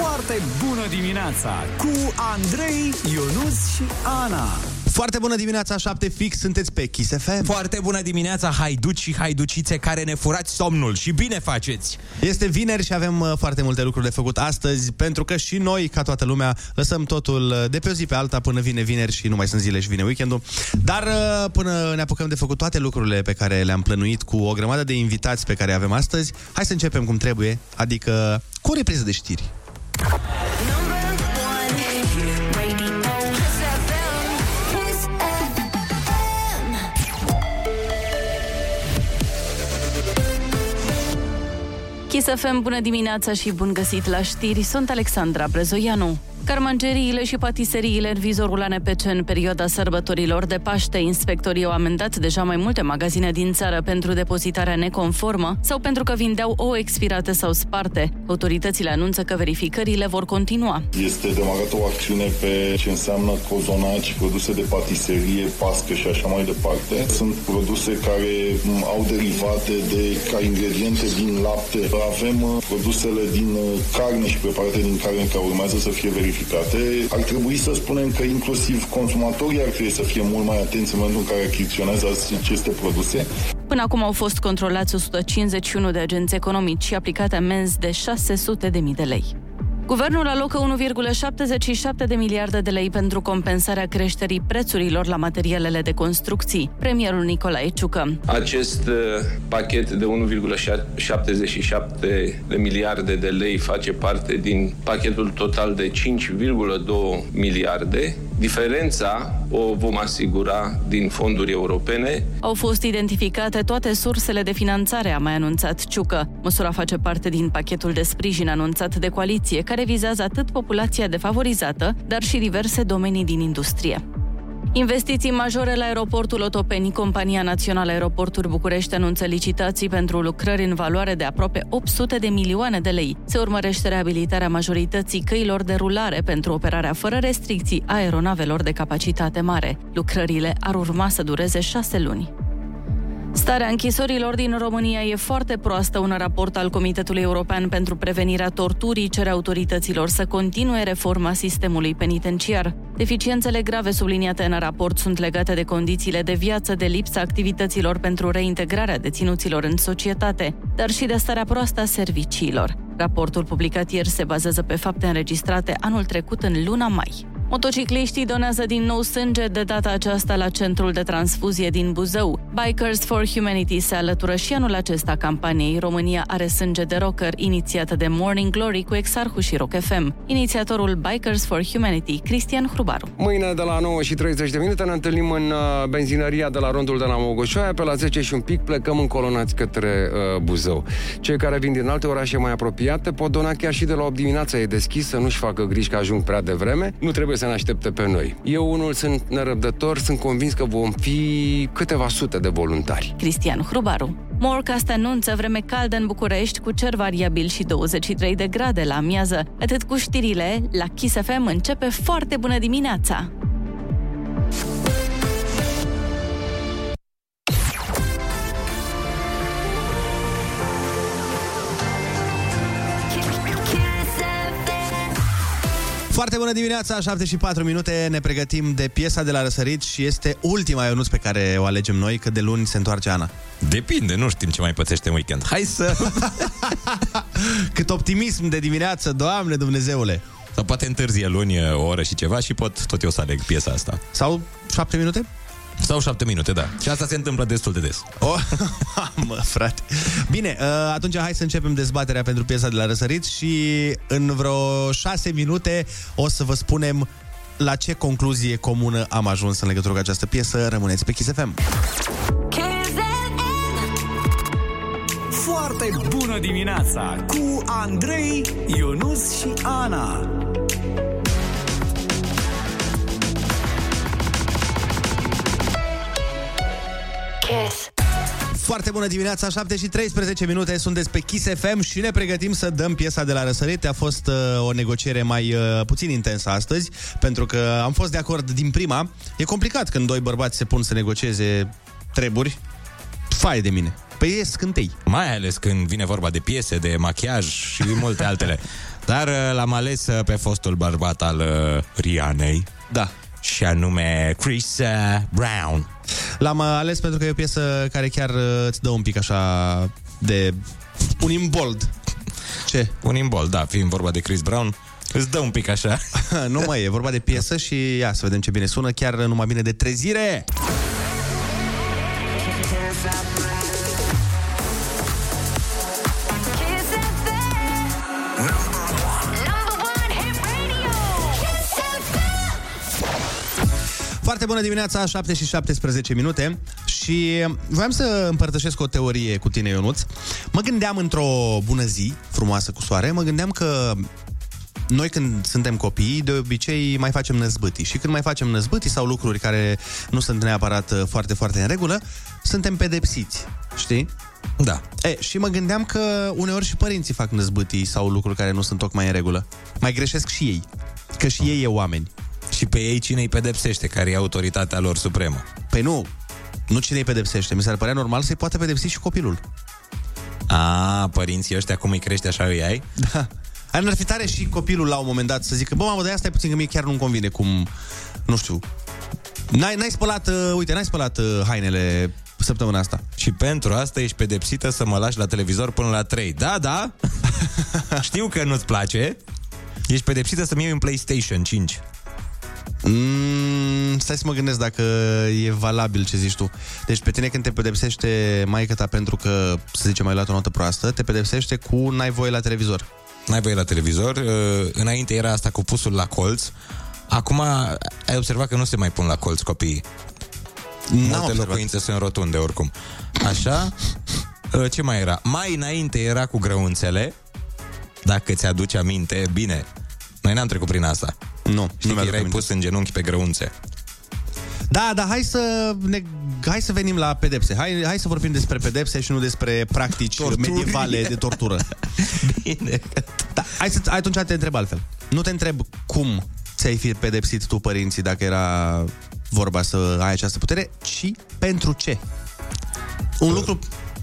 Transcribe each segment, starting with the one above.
Foarte bună dimineața cu Andrei, Ionus și Ana. Foarte bună dimineața, 7 fix, sunteți pe Kiss FM. Foarte bună dimineața, haiduci și haiducițe care ne furați somnul și bine faceți! Este vineri și avem uh, foarte multe lucruri de făcut astăzi, pentru că și noi, ca toată lumea, lăsăm totul uh, de pe o zi pe alta până vine vineri și nu mai sunt zile și vine weekendul. Dar uh, până ne apucăm de făcut toate lucrurile pe care le-am plănuit cu o grămadă de invitați pe care avem astăzi, hai să începem cum trebuie, adică cu o repriză de știri. Kiss FM, bună dimineața și bun găsit la știri, sunt Alexandra Brezoianu. Carmangeriile și patiseriile în vizorul ANPC în perioada sărbătorilor de Paște. Inspectorii au amendat deja mai multe magazine din țară pentru depozitarea neconformă sau pentru că vindeau o expirate sau sparte. Autoritățile anunță că verificările vor continua. Este demarată o acțiune pe ce înseamnă cozonaci, produse de patiserie, pască și așa mai departe. Sunt produse care au derivate de ca ingrediente din lapte. Avem uh, produsele din uh, carne și preparate din carne care urmează să fie verificate verificate. Ar trebui să spunem că inclusiv consumatorii ar trebui să fie mult mai atenți în momentul în care achiziționează aceste produse. Până acum au fost controlați 151 de agenți economici și aplicate amenzi de 600 de mii de lei. Guvernul alocă 1,77 de miliarde de lei pentru compensarea creșterii prețurilor la materialele de construcții. Premierul Nicolae Ciucă. Acest uh, pachet de 1,77 de miliarde de lei face parte din pachetul total de 5,2 miliarde Diferența o vom asigura din fonduri europene. Au fost identificate toate sursele de finanțare, a mai anunțat Ciucă. Măsura face parte din pachetul de sprijin anunțat de coaliție, care vizează atât populația defavorizată, dar și diverse domenii din industrie. Investiții majore la aeroportul Otopeni. Compania Națională Aeroporturi București anunță licitații pentru lucrări în valoare de aproape 800 de milioane de lei. Se urmărește reabilitarea majorității căilor de rulare pentru operarea fără restricții aeronavelor de capacitate mare. Lucrările ar urma să dureze șase luni. Starea închisorilor din România e foarte proastă. Un raport al Comitetului European pentru Prevenirea Torturii cere autorităților să continue reforma sistemului penitenciar. Deficiențele grave subliniate în raport sunt legate de condițiile de viață, de lipsa activităților pentru reintegrarea deținuților în societate, dar și de starea proastă a serviciilor. Raportul publicat ieri se bazează pe fapte înregistrate anul trecut în luna mai. Motocicliștii donează din nou sânge, de data aceasta la centrul de transfuzie din Buzău. Bikers for Humanity se alătură și anul acesta campaniei România are sânge de rocker, inițiată de Morning Glory cu Exarhu și Rock FM. Inițiatorul Bikers for Humanity, Cristian Hrubaru. Mâine de la 9 și 30 de minute ne întâlnim în uh, benzinăria de la rondul de la Mogoșoaia. Pe la 10 și un pic plecăm încolonați către uh, Buzău. Cei care vin din alte orașe mai apropiate pot dona chiar și de la 8 dimineața. E deschis să nu-și facă griji că ajung prea devreme. Nu trebuie să ne aștepte pe noi. Eu unul sunt nerăbdător, sunt convins că vom fi câteva sute de voluntari. Cristian Hrubaru. Morcast anunță vreme caldă în București cu cer variabil și 23 de grade la amiază. Atât cu știrile, la Kiss FM începe foarte bună dimineața! Foarte bună dimineața, 7 și 4 minute, ne pregătim de piesa de la răsărit și este ultima Ionuț pe care o alegem noi, că de luni se întoarce Ana. Depinde, nu știm ce mai pățește în weekend. Hai să... Cât optimism de dimineață, Doamne Dumnezeule! Sau poate întârzie luni o oră și ceva și pot tot eu să aleg piesa asta. Sau 7 minute? Sau șapte minute, da. Și asta se întâmplă destul de des. Oh, mă, frate. Bine, uh, atunci hai să începem dezbaterea pentru piesa de la răsărit și în vreo șase minute o să vă spunem la ce concluzie comună am ajuns în legătură cu această piesă. Rămâneți pe Kiss FM. Foarte bună dimineața cu Andrei, Ionus și Ana. Kiss. Foarte bună dimineața, 7 și 13 minute, sunteți pe Kiss FM și ne pregătim să dăm piesa de la răsărit. A fost uh, o negociere mai uh, puțin intensă astăzi, pentru că am fost de acord din prima. E complicat când doi bărbați se pun să negocieze treburi, Fai de mine. Păi e scântei. Mai ales când vine vorba de piese, de machiaj și multe altele. Dar uh, l-am ales uh, pe fostul bărbat al uh, Rianei. Da. Și anume Chris uh, Brown. L-am uh, ales pentru că e o piesă care chiar uh, îți dă un pic așa de un imbold. Ce? Un imbold, da, fiind vorba de Chris Brown, îți dă un pic așa. nu mai e vorba de piesă și ia să vedem ce bine sună, chiar numai bine de trezire. Foarte bună dimineața, 7 și 17 minute și voiam să împărtășesc o teorie cu tine, Ionuț. Mă gândeam într-o bună zi, frumoasă cu soare, mă gândeam că noi când suntem copii, de obicei mai facem năzbâtii și când mai facem năzbâtii sau lucruri care nu sunt neapărat uh, foarte, foarte în regulă, suntem pedepsiți, știi? Da. E, și mă gândeam că uneori și părinții fac năzbâtii sau lucruri care nu sunt tocmai în regulă. Mai greșesc și ei, că și ei e oameni. Și pe ei cine îi pedepsește, care e autoritatea lor supremă? Păi nu, nu cine îi pedepsește. Mi s-ar părea normal să-i poată pedepsi și copilul. A, părinții ăștia cum îi crește, așa îi ai? Da. Ar fi tare și copilul la un moment dat să zică, bă, mamă, de asta e puțin că mie chiar nu-mi convine cum, nu știu, n-ai, n-ai spălat, uh, uite, n-ai spălat uh, hainele săptămâna asta. Și pentru asta ești pedepsită să mă lași la televizor până la 3. Da, da, știu că nu-ți place. Ești pedepsită să-mi iei un PlayStation 5. Mm, stai să mă gândesc dacă e valabil ce zici tu. Deci pe tine când te pedepsește maica ta pentru că, să zicem, ai luat o notă proastă, te pedepsește cu n-ai voie la televizor. N-ai voie la televizor. Uh, Înainte era asta cu pusul la colț. Acum ai observat că nu se mai pun la colț copiii. Multe observat. locuințe sunt rotunde oricum. Așa? Uh, Ce mai era? Mai înainte era cu grăunțele. Dacă ți-aduce aminte, bine. Noi n-am trecut prin asta. Nu, Știi nu că mi-aduc erai aminte. pus în genunchi pe grăunțe. Da, da, hai să, ne, hai să venim la pedepse. Hai, hai să vorbim despre pedepse și nu despre practici Torturi. medievale de tortură. Bine. Da, hai să, atunci te întreb altfel. Nu te întreb cum ți-ai fi pedepsit tu părinții dacă era vorba să ai această putere, ci pentru ce. Un lucru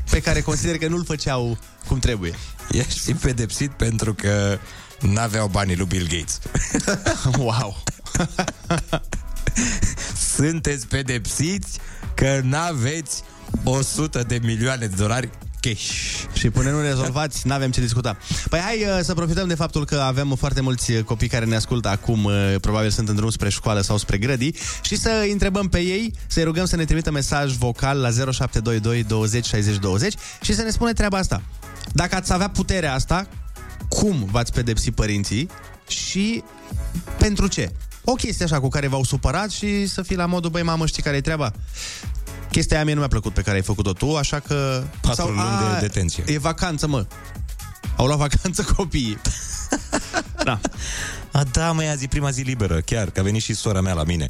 pe care consider că nu-l făceau cum trebuie. Ești pedepsit pentru că n-aveau banii lui Bill Gates. wow! Sunteți pedepsiți că n-aveți 100 de milioane de dolari cash. Și până nu rezolvați, n-avem ce discuta. Păi hai uh, să profităm de faptul că avem foarte mulți uh, copii care ne ascultă acum, uh, probabil sunt în drum spre școală sau spre grădii, și să îi întrebăm pe ei, să-i rugăm să ne trimită mesaj vocal la 0722 20 60 20 și să ne spune treaba asta. Dacă ați avea puterea asta, cum v-ați pedepsi părinții și pentru ce? O chestie așa cu care v-au supărat și să fii la modul, băi mamă, știi care e treaba? Chestia aia mie nu mi-a plăcut pe care ai făcut-o tu, așa că... Patru luni de detenție. E vacanță, mă. Au luat vacanță copiii. da. A, da, măi, azi e prima zi liberă, chiar, că a venit și sora mea la mine.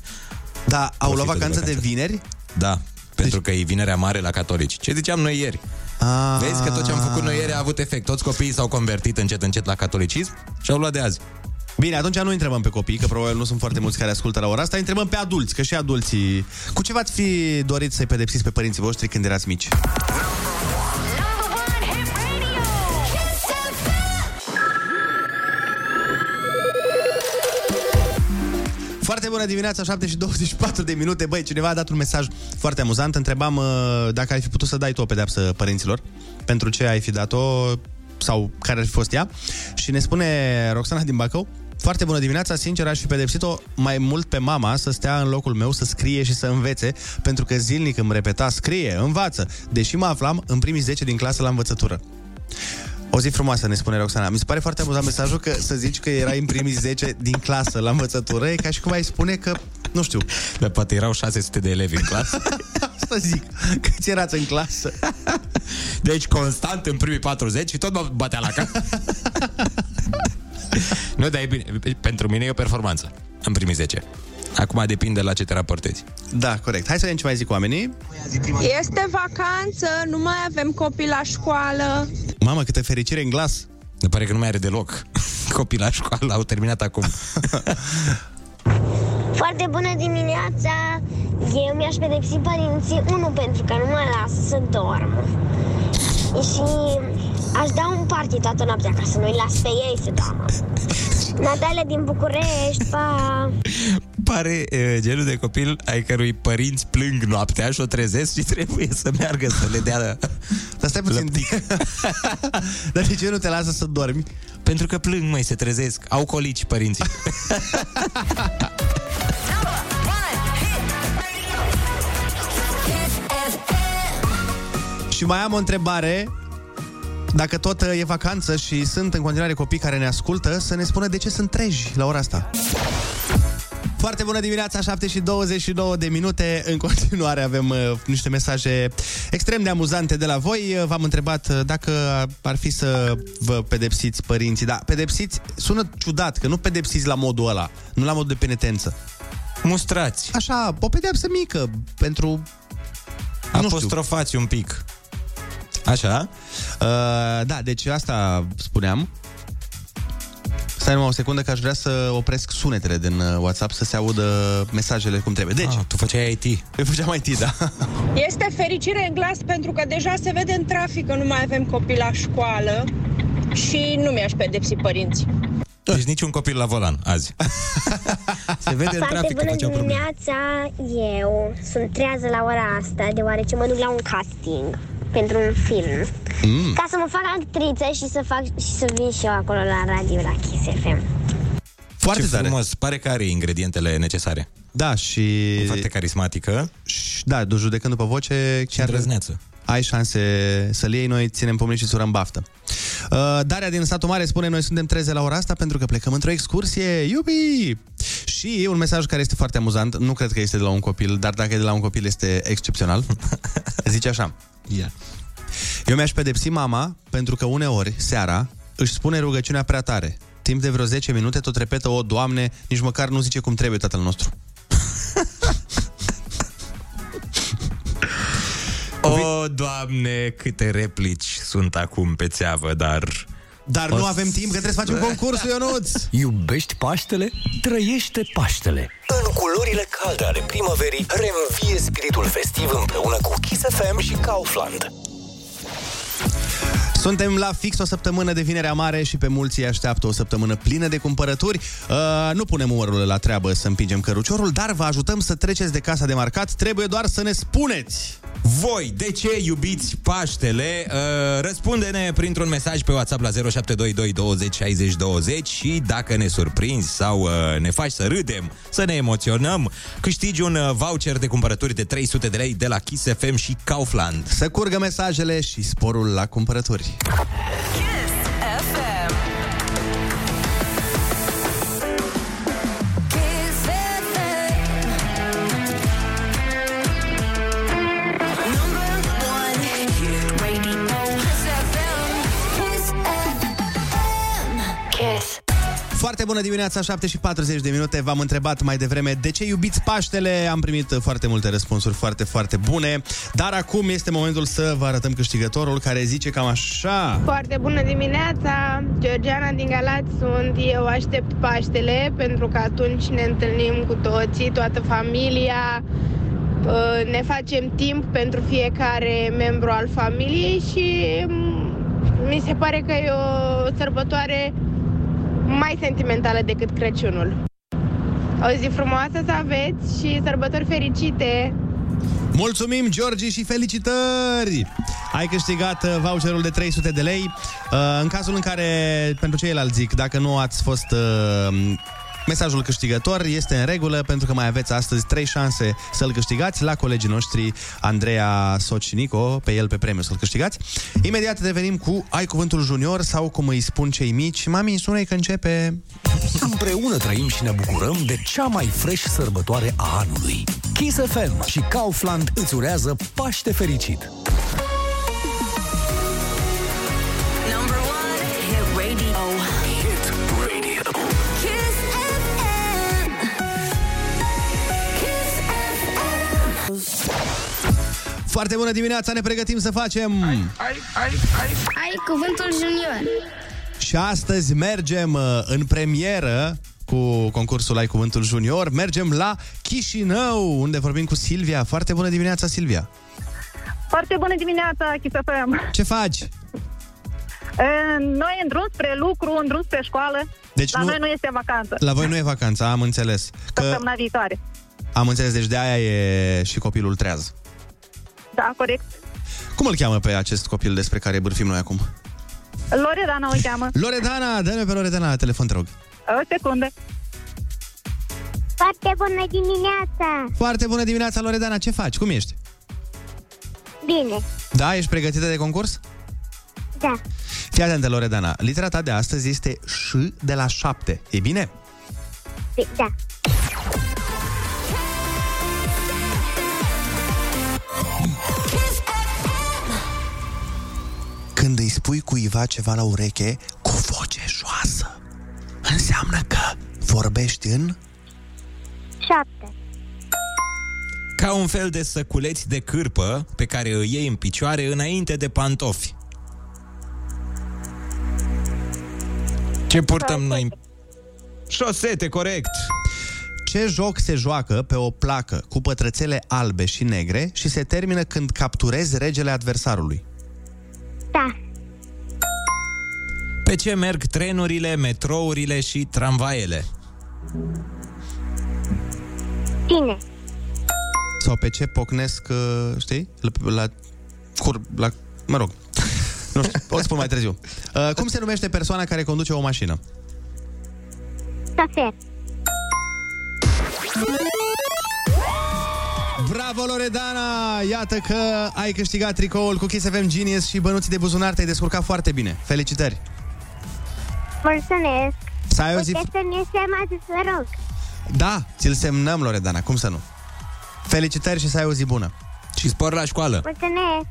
Da, au luat Profită de vacanță de, vacanță. vineri? Da, pentru că e vinerea mare la catolici. Ce ziceam noi ieri? A... Vezi că tot ce am făcut noi ieri a avut efect. Toți copiii s-au convertit încet, încet la catolicism și au luat de azi. Bine, atunci nu întrebăm pe copii, că probabil nu sunt foarte mulți care ascultă la ora asta, îi întrebăm pe adulți, că și adulții... Cu ce v-ați fi dorit să-i pedepsiți pe părinții voștri când erați mici? Foarte bună dimineața, 7 și 24 de minute. Băi, cineva a dat un mesaj foarte amuzant. Întrebam uh, dacă ai fi putut să dai tu o pedeapsă părinților. Pentru ce ai fi dat-o sau care ar fi fost ea. Și ne spune Roxana din Bacău, foarte bună dimineața, sincer aș fi pedepsit-o mai mult pe mama să stea în locul meu, să scrie și să învețe, pentru că zilnic îmi repeta, scrie, învață, deși mă aflam în primii 10 din clasă la învățătură. O zi frumoasă, ne spune Roxana. Mi se pare foarte amuzant mesajul că să zici că erai în primii 10 din clasă la învățătură, e ca și cum ai spune că, nu știu, Dar poate erau 600 de elevi în clasă. asta zic, câți erați în clasă? Deci constant în primii 40 și tot mă batea la cap. nu, dar e bine. Pentru mine e o performanță în primii 10. Acum depinde la ce te raportezi. Da, corect. Hai să vedem ce mai zic oamenii. Este vacanță, nu mai avem copii la școală. Mamă, câtă fericire în glas. Ne pare că nu mai are deloc. Copii la școală au terminat acum. Foarte bună dimineața! Eu mi-aș pedepsi părinții, unul pentru că nu mă lasă să dorm. Și aș da un party toată noaptea ca să nu-i las pe ei să doarmă. Natalia din București, pa! Pare uh, genul de copil ai cărui părinți plâng noaptea și o trezesc și trebuie să meargă să le dea... Dar stai puțin. Dar de ce nu te lasă să dormi? Pentru că plâng, măi, se trezesc. Au colici părinții. Și mai am o întrebare. Dacă tot uh, e vacanță și sunt în continuare copii care ne ascultă, să ne spună de ce sunt treji la ora asta. Foarte bună dimineața, 7 și 22 de minute. În continuare avem uh, niște mesaje extrem de amuzante de la voi. Uh, V-am întrebat uh, dacă ar fi să vă pedepsiți părinții. Da, pedepsiți sună ciudat, că nu pedepsiți la modul ăla, nu la modul de penetență. Mustrați. Așa, o pedeapsă mică pentru... Nu știu. Apostrofați un pic. Așa? Uh, da, deci asta spuneam. Stai numai o secundă că aș vrea să opresc sunetele din uh, WhatsApp să se audă mesajele cum trebuie. Deci, Ah, tu făceai IT. eu făceam IT, da. Este fericire în glas pentru că deja se vede în trafic că nu mai avem copii la școală și nu mi-aș pedepsi părinții. Deci niciun copil la volan azi. Se vede în Foarte trafic că bună făceau probleme. dimineața, eu sunt trează la ora asta, deoarece mă duc la un casting pentru un film. Mm. Ca să mă fac actriță și să, fac, și să vin și eu acolo la radio, la Kiss FM. Foarte Ce tare. frumos, pare că are ingredientele necesare. Da, și... Foarte carismatică. și da, du- judecând după voce, Și chiar îndrăzneață. ai șanse să-l iei, noi ținem pomeni și surăm baftă. Uh, Daria din satul mare spune, noi suntem treze la ora asta pentru că plecăm într-o excursie, iubi! Și e un mesaj care este foarte amuzant, nu cred că este de la un copil, dar dacă e de la un copil este excepțional. Zice așa, Ia. eu mi-aș pedepsi mama pentru că uneori, seara, își spune rugăciunea prea tare. Timp de vreo 10 minute tot repetă, o, Doamne, nici măcar nu zice cum trebuie tatăl nostru. O, Doamne, câte replici sunt acum pe țeavă, dar... Dar O nu avem timp, că trebuie să facem concursul, Ionuț! Iubești Paștele? Trăiește Paștele! În culorile calde ale primăverii, reînvie spiritul festiv împreună cu Kiss FM și Kaufland. Suntem la fix o săptămână de Vinerea Mare și pe mulți îi așteaptă o săptămână plină de cumpărături. Uh, nu punem umărul la treabă să împingem căruciorul, dar vă ajutăm să treceți de casa de marcat. Trebuie doar să ne spuneți. Voi, de ce iubiți Paștele? Uh, răspunde-ne printr-un mesaj pe WhatsApp la 0722 20 60 20 și dacă ne surprinzi sau uh, ne faci să râdem, să ne emoționăm, câștigi un uh, voucher de cumpărături de 300 de lei de la Kiss FM și Kaufland. Să curgă mesajele și sporul la cumpărături. Foarte bună dimineața, 7 și 40 de minute. V-am întrebat mai devreme de ce iubiți Paștele. Am primit foarte multe răspunsuri foarte, foarte bune. Dar acum este momentul să vă arătăm câștigătorul care zice cam așa. Foarte bună dimineața! Georgiana din Galați sunt. Eu aștept Paștele pentru că atunci ne întâlnim cu toții, toată familia. Uh, Ne facem timp pentru fiecare membru al familiei și mm, mi se pare că e o sărbătoare mai sentimentală decât Crăciunul. O zi frumoasă să aveți și sărbători fericite! Mulțumim, Georgi, și felicitări! Ai câștigat uh, voucherul de 300 de lei. Uh, În cazul în care, pentru ceilalți zic, dacă nu ați fost uh, mesajul câștigător, este în regulă, pentru că mai aveți astăzi trei șanse să-l câștigați la colegii noștri Andreea Soci și Nico, pe el pe premiu să-l câștigați. Imediat revenim cu Ai Cuvântul Junior sau cum îi spun cei mici, mami, sună că începe... Împreună trăim și ne bucurăm de cea mai fresh sărbătoare a anului. Kiss FM și Kaufland îți urează Paște fericit! Foarte bună dimineața, ne pregătim să facem... Ai cuvântul junior. Și astăzi mergem uh, în premieră cu concursul Ai Cuvântul Junior. Mergem la Chișinău, unde vorbim cu Silvia. Foarte bună dimineața, Silvia! Foarte bună dimineața, Chisafem. Ce faci? Noi în drum spre lucru, în drum spre școală. Deci La nu- noi nu este vacanță. La voi nu e vacanța, am înțeles. Că Săptămâna viitoare. am înțeles, deci de aia e și copilul treaz. Da, corect. Cum îl cheamă pe acest copil despre care bârfim noi acum? Loredana o cheamă. Loredana, dă-ne pe Loredana la telefon, te rog. O secundă. Foarte bună dimineața! Foarte bună dimineața, Loredana, ce faci? Cum ești? Bine, Da, ești pregătită de concurs? da, Fii atentă, Loredana. Litera ta de astăzi este ș de la 7. E bine? da. Când îi spui cuiva ceva la ureche cu voce joasă, înseamnă că vorbești în... Șapte. Ca un fel de săculeți de cârpă pe care îi iei în picioare înainte de pantofi. Ce purtăm noi? în- Șosete, corect. Ce joc se joacă pe o placă cu pătrățele albe și negre și se termină când capturezi regele adversarului? Da. Pe ce merg trenurile, metrourile și tramvaiele? Bine. Sau pe ce pocnesc, uh, știi? La, la, cur, la mă rog, nu știu, o spun mai târziu. Uh, cum se numește persoana care conduce o mașină? Șofer. Bravo, Loredana! Iată că ai câștigat tricoul cu Kiss FM Genius și bănuții de buzunar te-ai descurcat foarte bine. Felicitări! Mulțumesc. Să ai o zi... Puteți să ne semați, vă rog. Da, ți-l semnăm, Loredana, cum să nu? Felicitări și să ai o zi bună! Și spor la școală! Mulțumesc.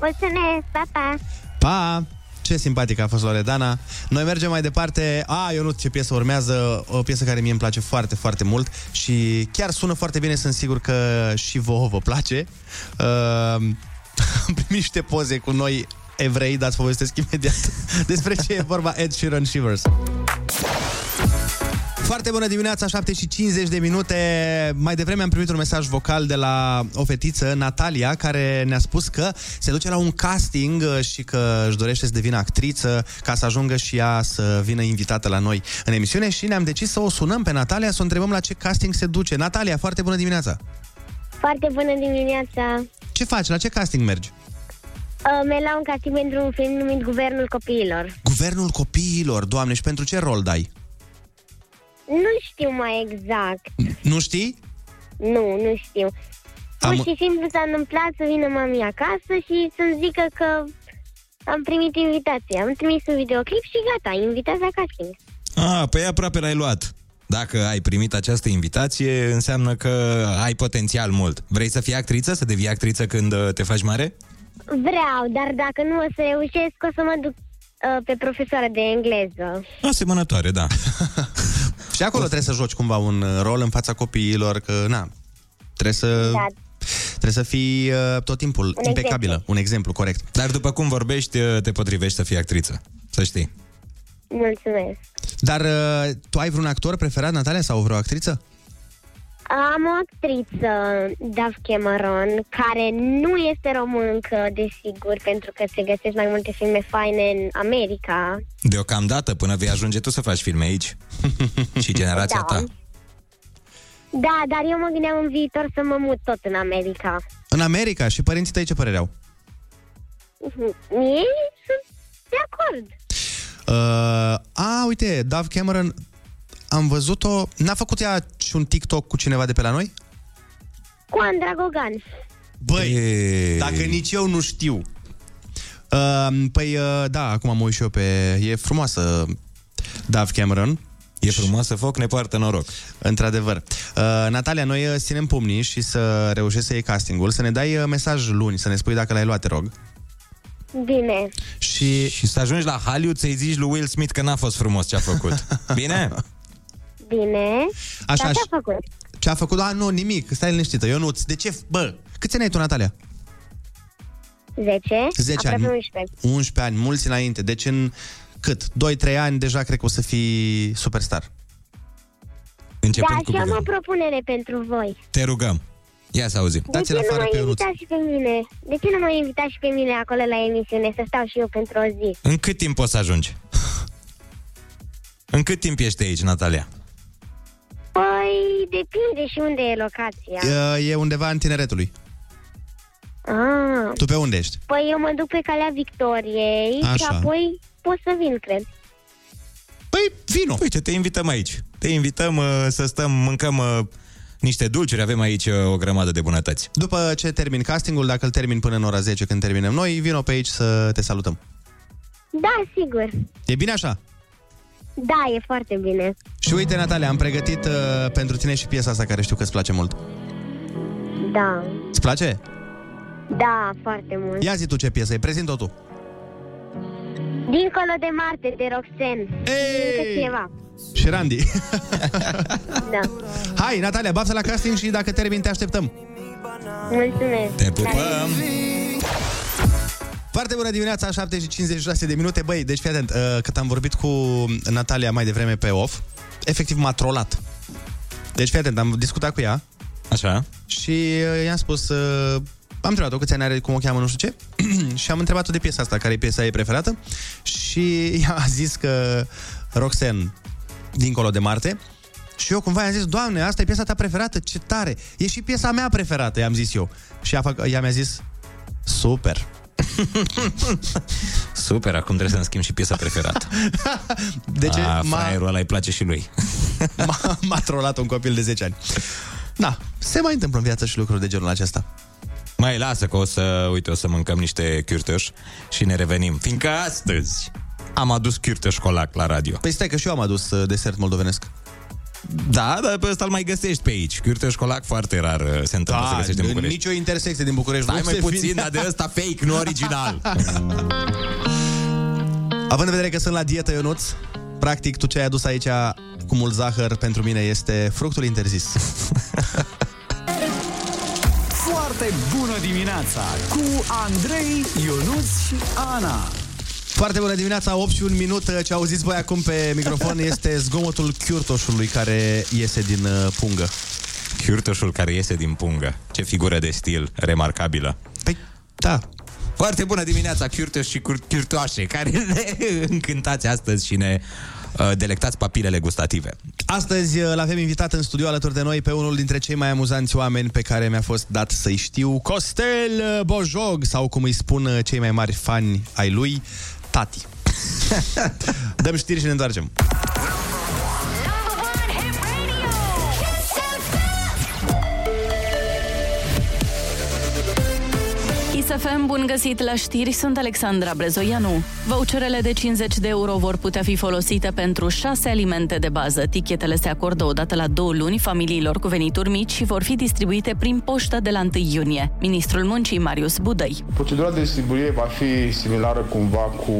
Mulțumesc, pa, pa. Pa! Ce simpatic a fost Loredana. Noi mergem mai departe. A, eu nu ce piesă urmează, o piesă care mie îmi place foarte, foarte mult și chiar sună foarte bine, sunt sigur că și vouă vă place. Uh, am primit niște poze cu noi evrei, dar îți povestesc imediat despre ce e vorba Ed Sheeran Shivers. Foarte bună dimineața, 7 și 50 de minute. Mai devreme am primit un mesaj vocal de la o fetiță, Natalia, care ne-a spus că se duce la un casting uh, și că își dorește să devină actriță ca să ajungă și ea să vină invitată la noi în emisiune și ne-am decis să o sunăm pe Natalia să o întrebăm la ce casting se duce. Natalia, foarte bună dimineața! Foarte bună dimineața. Ce faci? La ce casting mergi? Uh, Merg la un casting pentru un film numit Guvernul Copiilor. Guvernul copiilor, doamne, și pentru ce rol dai? Nu știu mai exact. Nu știi? Nu, nu știu. Pur Am- și simplu s-a întâmplat să vină mami acasă și să-mi zică că am primit invitație. Am trimis un videoclip și gata, invitați la casting. Ah, păi aproape l-ai luat. Dacă ai primit această invitație, înseamnă că ai potențial mult. Vrei să fii actriță, să devii actriță când uh, te faci mare? Vreau, dar dacă nu o să reușesc, o să mă duc uh, pe profesoară de engleză. Asemănătoare, da. Și acolo trebuie să joci cumva un uh, rol în fața copiilor, că na, trebuie să... Da. Trebuie să fii uh, tot timpul Un impecabilă. exemplu. Un exemplu, corect. Dar după cum vorbești, uh, te potrivești să fii actriță. Să știi. Mulțumesc. Dar uh, tu ai vreun actor preferat, Natalia, sau vreo actriță? Am o actriță, Dove Cameron, care nu este româncă, desigur, pentru că se găsesc mai multe filme faine în America. Deocamdată, până vei ajunge tu să faci filme aici. și generația Da. ta. Da, dar eu mă gândeam în viitor să mă mut tot în America. În America și părinții tăi ce părere au? Ei sunt de acord. Uh, a, uite, Dove Cameron, am văzut-o... N-a făcut ea și un TikTok cu cineva de pe la noi? Cu Andra Gogan. Băi, Ei. dacă nici eu nu știu. Uh, păi, uh, da, acum mă uit și eu pe... E frumoasă Dove Cameron. E frumoasă foc, ne poartă noroc. Într-adevăr. Uh, Natalia, noi uh, ținem pumnii și să reușești să iei castingul, să ne dai uh, mesaj luni, să ne spui dacă l-ai luat, te rog. Bine. Și... Și să ajungi la Hollywood să-i zici lui Will Smith că n-a fost frumos ce a făcut. Bine? Bine. Așa, Dar ce așa. a făcut? Ce a făcut? A, nu, nimic, stai liniștită. Eu nu De ce? Bă, câți ani ai tu, Natalia? 10? 10 ani. Aproape 11. 11 ani, mulți înainte. Deci în cât? 2-3 ani deja cred că o să fii superstar. Începând da, cu și am Bogdan. o propunere pentru voi. Te rugăm. Ia să auzim. De ce nu mă invitați și pe mine? De ce nu mă invitați și pe mine acolo la emisiune să stau și eu pentru o zi? În cât timp poți să ajungi? În cât timp ești aici, Natalia? Păi, depinde și unde e locația. E, e undeva în tineretului. Ah, Tu pe unde ești? păi eu mă duc pe calea Victoriei și Așa. apoi pot să vin, cred. Păi, vino! Uite, te invităm aici. Te invităm uh, să stăm, mâncăm uh, niște dulciuri, avem aici uh, o grămadă de bunătăți. După ce termin castingul, dacă îl termin până în ora 10 când terminăm noi, vino pe aici să te salutăm. Da, sigur. E bine așa? Da, e foarte bine. Și uite, Natalia, am pregătit uh, pentru tine și piesa asta care știu că îți place mult. Da, Îți place? da, foarte mult. Ia zi tu ce piesă e, prezint-o tu. Dincolo de Marte, de Roxen. Încă ceva. Și Randy. Da. Hai, Natalia, baftă la casting și dacă termin te așteptăm. Mulțumesc. Te pupăm! Foarte bună dimineața, 7 și 56 de minute. Băi, deci fii atent, uh, cât am vorbit cu Natalia mai devreme pe off, efectiv m-a trolat. Deci fii atent, am discutat cu ea. Așa. Și uh, i-am spus, uh, am întrebat-o câți ani are, cum o cheamă, nu știu ce, și am întrebat-o de piesa asta, care e piesa ei preferată, și ea a zis că Roxanne, dincolo de Marte, și eu cumva i-am zis, Doamne, asta e piesa ta preferată, ce tare! E și piesa mea preferată, i-am zis eu. Și ea, fac, ea mi-a zis, super. Super, acum trebuie să-mi schimb și piesa preferată. De ce? A, M-a- fraierul ăla îi place și lui. M-a, m-a trolat un copil de 10 ani. Da, se mai întâmplă în viață și lucruri de genul acesta. Mai lasă că o să, uite, o să mâncăm niște chiurtăși și ne revenim. Fiindcă astăzi am adus chiurtăși colac la radio. Păi stai că și eu am adus uh, desert moldovenesc. Da, dar pe ăsta îl mai găsești pe aici. Chiurtăși colac foarte rar uh, se întâmplă să găsești în București. nicio intersecție din București. Stai nu mai se puțin, vinde. dar de ăsta fake, nu original. Având în vedere că sunt la dietă, Ionuț, practic tu ce ai adus aici cu mult zahăr pentru mine este fructul interzis. Foarte bună dimineața cu Andrei, Ionuț și Ana. Foarte bună dimineața, 8 și un minut. Ce auziți voi acum pe microfon este zgomotul chiurtoșului care iese din uh, pungă. Chiurtășul care iese din pungă. Ce figură de stil remarcabilă. Păi, da. Foarte bună dimineața, chiurtăși și cur- chiurtoașe, care ne încântați astăzi și ne uh, delectați papilele gustative. Astăzi îl avem invitat în studio alături de noi pe unul dintre cei mai amuzanți oameni pe care mi-a fost dat să-i știu, Costel Bojog, sau cum îi spun uh, cei mai mari fani ai lui, Tati. Dăm știri și ne întoarcem. ISFM, bun găsit la știri, sunt Alexandra Brezoianu. Voucherele de 50 de euro vor putea fi folosite pentru șase alimente de bază. Tichetele se acordă odată la două luni familiilor cu venituri mici și vor fi distribuite prin poștă de la 1 iunie. Ministrul Muncii Marius Budăi. Procedura de distribuire va fi similară cumva cu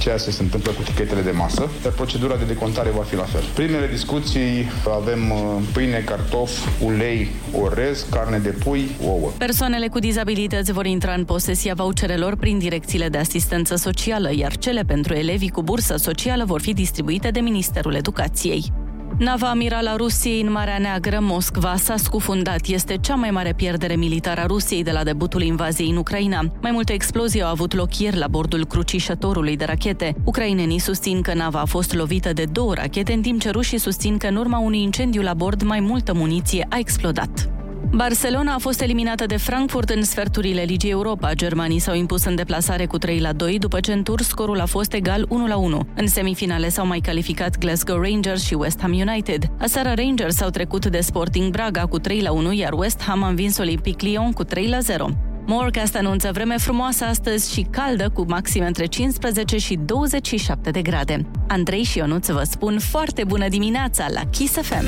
ceea ce se întâmplă cu tichetele de masă, dar procedura de decontare va fi la fel. Primele discuții avem uh, pâine, cartofi, ulei, orez, carne de pui, ouă. Persoanele cu dizabilități vor intra în posesia voucherelor prin direcțiile de asistență socială, iar cele pentru elevii cu bursă socială vor fi distribuite de Ministerul Educației. Nava amirală a Rusiei în Marea Neagră, Moscva, s-a scufundat. Este cea mai mare pierdere militară a Rusiei de la debutul invaziei în Ucraina. Mai multe explozii au avut loc ieri la bordul crucișătorului de rachete. Ucrainenii susțin că nava a fost lovită de două rachete, în timp ce rușii susțin că în urma unui incendiu la bord mai multă muniție a explodat. Barcelona a fost eliminată de Frankfurt în sferturile Ligii Europa. Germanii s-au impus în deplasare cu 3 la 2, după ce în tur scorul a fost egal 1 la 1. În semifinale s-au mai calificat Glasgow Rangers și West Ham United. Aseară Rangers s-au trecut de Sporting Braga cu 3 la 1, iar West Ham a învins Olympic Lyon cu 3 la 0. Morecast anunță vreme frumoasă astăzi și caldă cu maxime între 15 și 27 de grade. Andrei și Ionuț vă spun foarte bună dimineața la Kiss FM.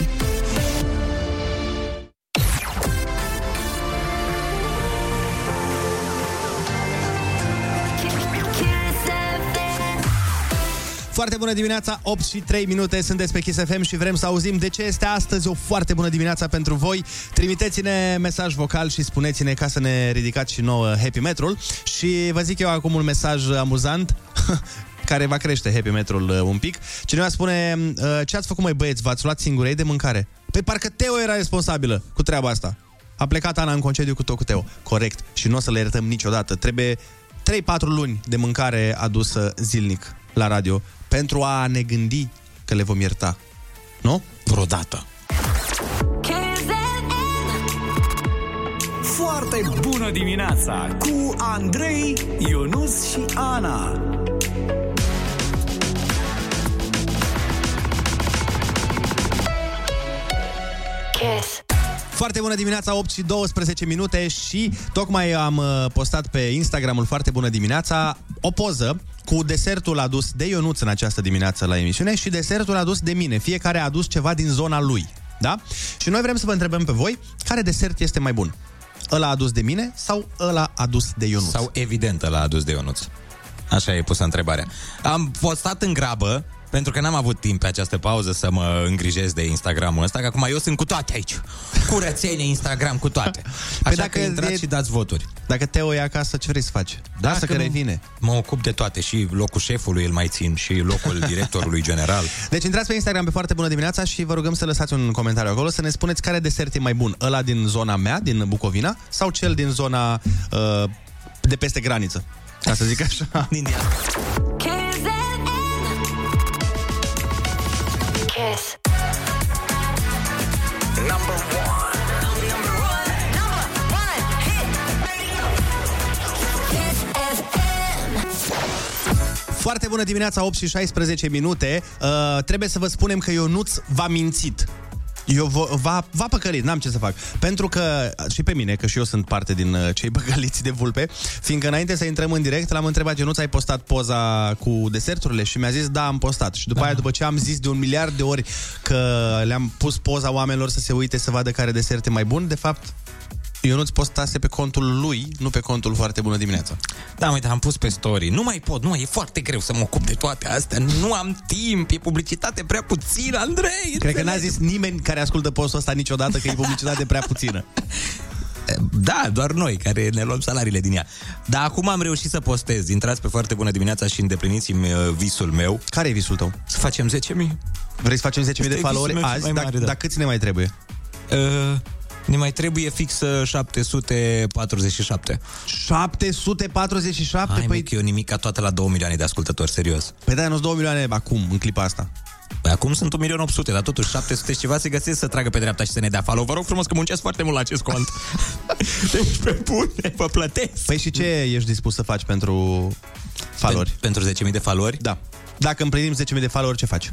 Foarte bună dimineața, 8 și 3 minute, sunteți pe Kiss FM și vrem să auzim de ce este astăzi o foarte bună dimineața pentru voi. Trimiteți-ne mesaj vocal și spuneți-ne ca să ne ridicați și nouă Happy Metrul. Și vă zic eu acum un mesaj amuzant. care va crește happy metrul uh, un pic. Cineva spune, uh, ce ați făcut mai băieți, v-ați luat singurei de mâncare? Păi parcă Teo era responsabilă cu treaba asta. A plecat Ana în concediu cu tot cu Teo. Corect. Și nu o să le iertăm niciodată. Trebuie 3-4 luni de mâncare adusă zilnic la radio pentru a ne gândi că le vom ierta. Nu? Vreodată. Foarte bună dimineața cu Andrei, Ionus și Ana. Kiss. Foarte bună dimineața, 8 și 12 minute și tocmai am uh, postat pe Instagramul Foarte bună dimineața o poză cu desertul adus de Ionuț în această dimineață la emisiune și desertul adus de mine. Fiecare a adus ceva din zona lui. Da? Și noi vrem să vă întrebăm pe voi care desert este mai bun. Ăla adus de mine sau ăla adus de Ionuț? Sau evident l-a adus de Ionuț. Așa e pusă întrebarea. Am postat în grabă, pentru că n-am avut timp pe această pauză să mă îngrijez de Instagramul ăsta, că acum eu sunt cu toate aici. Curățenie, Instagram, cu toate. Așa Păi că dacă intrați e- și dați voturi. Dacă Teo e acasă, ce vrei să faci? Da, Lasă că nu- revine. Mă ocup de toate și locul șefului îl mai țin și locul directorului general. Deci intrați pe Instagram pe foarte bună dimineața și vă rugăm să lăsați un comentariu acolo să ne spuneți care desert e mai bun, ăla din zona mea, din Bucovina, sau cel din zona uh, de peste graniță. Ca să zic așa. Din Foarte bună dimineața, 8 și 16 minute. Uh, trebuie să vă spunem că Ionuț v-a mințit. Eu v- v-a, v-a păcălit, n-am ce să fac. Pentru că, și pe mine, că și eu sunt parte din uh, cei băgăliți de vulpe, fiindcă înainte să intrăm în direct, l-am întrebat, Ionuț, ai postat poza cu deserturile? Și mi-a zis, da, am postat. Și după da. aia, după ce am zis de un miliard de ori că le-am pus poza oamenilor să se uite să vadă care desert e mai bun, de fapt, Ionuț postase pe contul lui, nu pe contul foarte bună dimineața. Da, uite, am pus pe story. Nu mai pot, nu, e foarte greu să mă ocup de toate astea. Nu am timp, e publicitate prea puțină, Andrei. Cred că n-a zis nimeni care ascultă postul ăsta niciodată că e publicitate prea puțină. Da, doar noi care ne luăm salariile din ea. Dar acum am reușit să postez. Intrați pe foarte bună dimineața și îndepliniți-mi uh, visul meu. Care e visul tău? Să facem 10.000. Vrei să facem 10.000 de Este followeri visul meu azi? cel mai Dar mare, da. da. câți ne mai trebuie? Uh, ne mai trebuie fix uh, 747. 747? Hai, păi, mă, că eu nimic ca toate la 2 milioane de ascultători, serios. păi da, nu 2 milioane acum, în clipa asta. Păi acum sunt 1.800.000, dar totuși 700 și ceva se găsesc să tragă pe dreapta și să ne dea follow. Vă rog frumos că muncesc foarte mult la acest cont. deci pe bune, vă plătesc. Păi și ce ești dispus să faci pentru followeri? Pen- pentru 10.000 de followeri? Da. Dacă împlinim 10.000 de followeri, ce faci?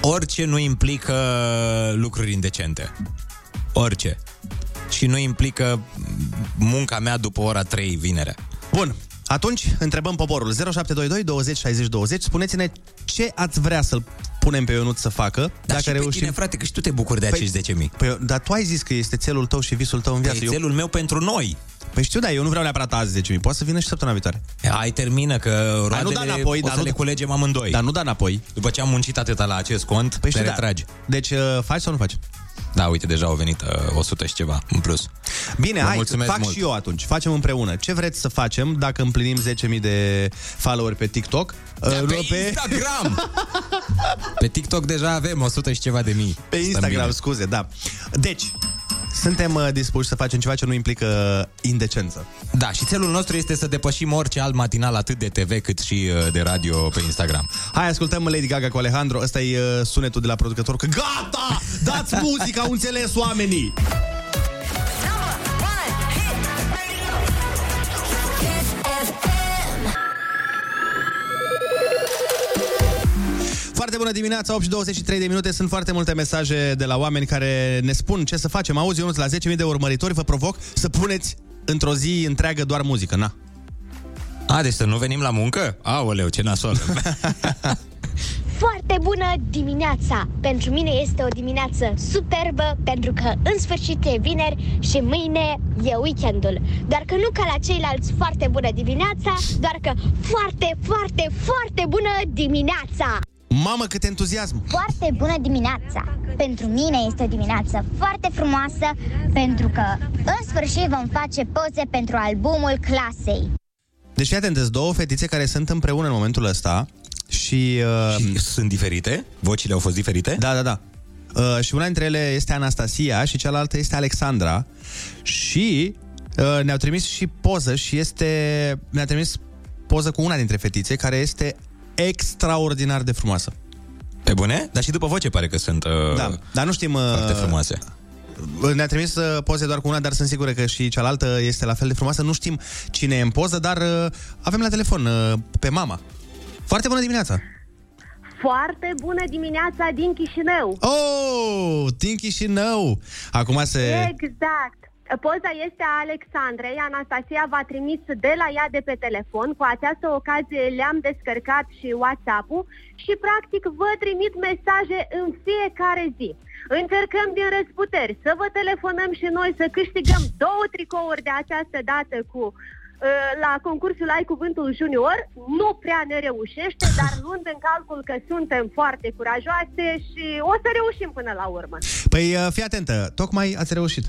Orice nu implică lucruri indecente. Orice. Și nu implică munca mea după ora 3 vinerea. Bun, atunci întrebăm poporul 0722 20 60 20 Spuneți-ne ce ați vrea să-l punem pe Ionut să facă Dar Dacă și pe reușim tine, frate, că și tu te bucuri de Păi- acești 10.000. Păi, dar tu ai zis că este țelul tău și visul tău în viață E țelul meu pentru noi. Păi știu, da, eu nu vreau neapărat azi 10.000 Poate să vină și săptămâna viitoare Hai, termină, că roadele nu da înapoi, o dar să nu- le culegem amândoi. Dar nu da înapoi După ce am muncit atâta la acest cont, Păi te știu, da. retragi. Deci uh, faci sau nu faci? Da, uite, deja au venit uh, 100 și ceva în plus. Bine, Vă hai, mulțumesc fac mult. și eu atunci. Facem împreună. Ce vreți să facem dacă împlinim 10.000 de followeri pe TikTok? Uh, Da, pe, nu, Instagram! pe TikTok deja avem 100 și ceva de mii. Pe Stăm Instagram, bine. scuze, da. Deci, suntem uh, dispuși să facem ceva ce nu implică indecență. Da, și țelul nostru este să depășim orice alt matinal atât de TV cât și uh, de radio pe Instagram. Hai, ascultăm Lady Gaga cu Alejandro. Ăsta e uh, sunetul de la producător. Că gata! Dați muzica, au înțeles oamenii! Foarte bună dimineața, 8 și 23 de minute. Sunt foarte multe mesaje de la oameni care ne spun ce să facem. Auzi, Ionuț, la 10.000 de urmăritori vă provoc să puneți într-o zi întreagă doar muzică. Na. A, deci să nu venim la muncă? Aoleu, ce nasol. Foarte bună dimineața! Pentru mine este o dimineață superbă pentru că în sfârșit e vineri și mâine e weekendul. Doar că nu ca la ceilalți foarte bună dimineața, doar că foarte, foarte, foarte bună dimineața! Mamă, cât entuziasm! Foarte bună dimineața! Pentru mine este o dimineață foarte frumoasă pentru că în sfârșit vom face poze pentru albumul clasei. Deci fii atent, sunt două fetițe care sunt împreună în momentul ăsta și... Uh, și sunt diferite? Vocile au fost diferite? Da, da, da. Uh, și una dintre ele este Anastasia și cealaltă este Alexandra. Și uh, ne-au trimis și poză și este... Ne-a trimis poză cu una dintre fetițe care este extraordinar de frumoasă. Pe bune? Dar și după voce pare că sunt uh, Da, dar nu știm... Uh, foarte frumoase. Ne-a trimis uh, poze doar cu una, dar sunt sigură că și cealaltă este la fel de frumoasă. Nu știm cine e în poză, dar uh, avem la telefon uh, pe mama. Foarte bună dimineața! Foarte bună dimineața din Chișinău. Oh, din Chișinău! Acum se... Exact. Poza este a Alexandrei. Anastasia v-a trimis de la ea de pe telefon. Cu această ocazie le-am descărcat și WhatsApp-ul și practic vă trimit mesaje în fiecare zi. Încercăm din răsputeri să vă telefonăm și noi să câștigăm două tricouri de această dată cu uh, la concursul Ai Cuvântul Junior nu prea ne reușește, dar luând în calcul că suntem foarte curajoase și o să reușim până la urmă. Păi uh, fii atentă, tocmai ați reușit.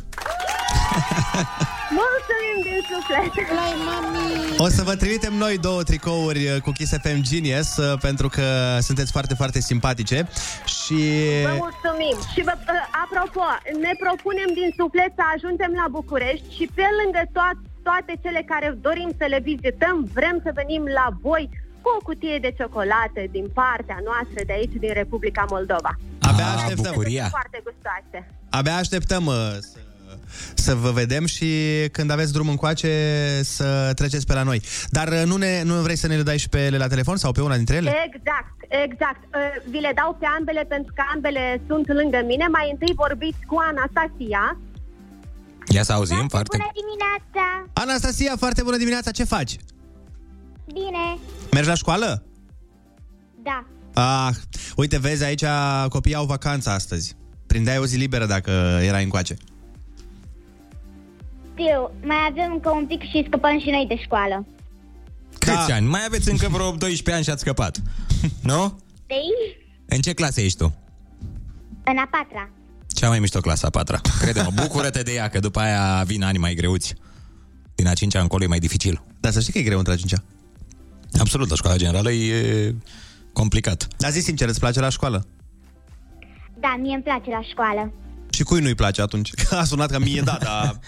Mulțumim din suflet! Lai, mami! O să vă trimitem noi două tricouri uh, cu Kiss FM Genius uh, pentru că sunteți foarte, foarte simpatice și... Vă mulțumim! Și vă, uh, apropo, ne propunem din suflet să ajungem la București și pe lângă toate toate cele care dorim să le vizităm, vrem să venim la voi cu o cutie de ciocolată din partea noastră de aici, din Republica Moldova. Abia așteptăm. Bucuria. Foarte gustoase. Abia așteptăm uh, să, să vă vedem și când aveți drum încoace să treceți pe la noi. Dar uh, nu, ne, nu vrei să ne le dai și pe ele la telefon sau pe una dintre ele? Exact, exact. Uh, Vi le dau pe ambele pentru că ambele sunt lângă mine. Mai întâi vorbiți cu Anastasia. Ia să auzim foarte... Bună dimineața! Anastasia, foarte bună dimineața, ce faci? Bine, Mergi la școală? da. Ah, uite, vezi, aici copiii au vacanță astăzi. Prindeai o zi liberă dacă erai încoace. Știu, mai avem încă un pic și scăpăm și noi de școală. Câți ani? Mai aveți încă vreo 12 ani și ați scăpat. nu? Știi? În ce clasă ești tu? În a patra. Cea mai mișto clasa a patra. Crede-mă, bucură-te de ea, că după aia vin ani mai greuți. Din a cincea încolo e mai dificil. Dar să știi că e greu între a cincea. Absolut, la școala generală e complicat. Dar zi sincer, îți place la școală? Da, mie îmi place la școală. Și cui nu-i place atunci? A sunat ca mie, da, dar...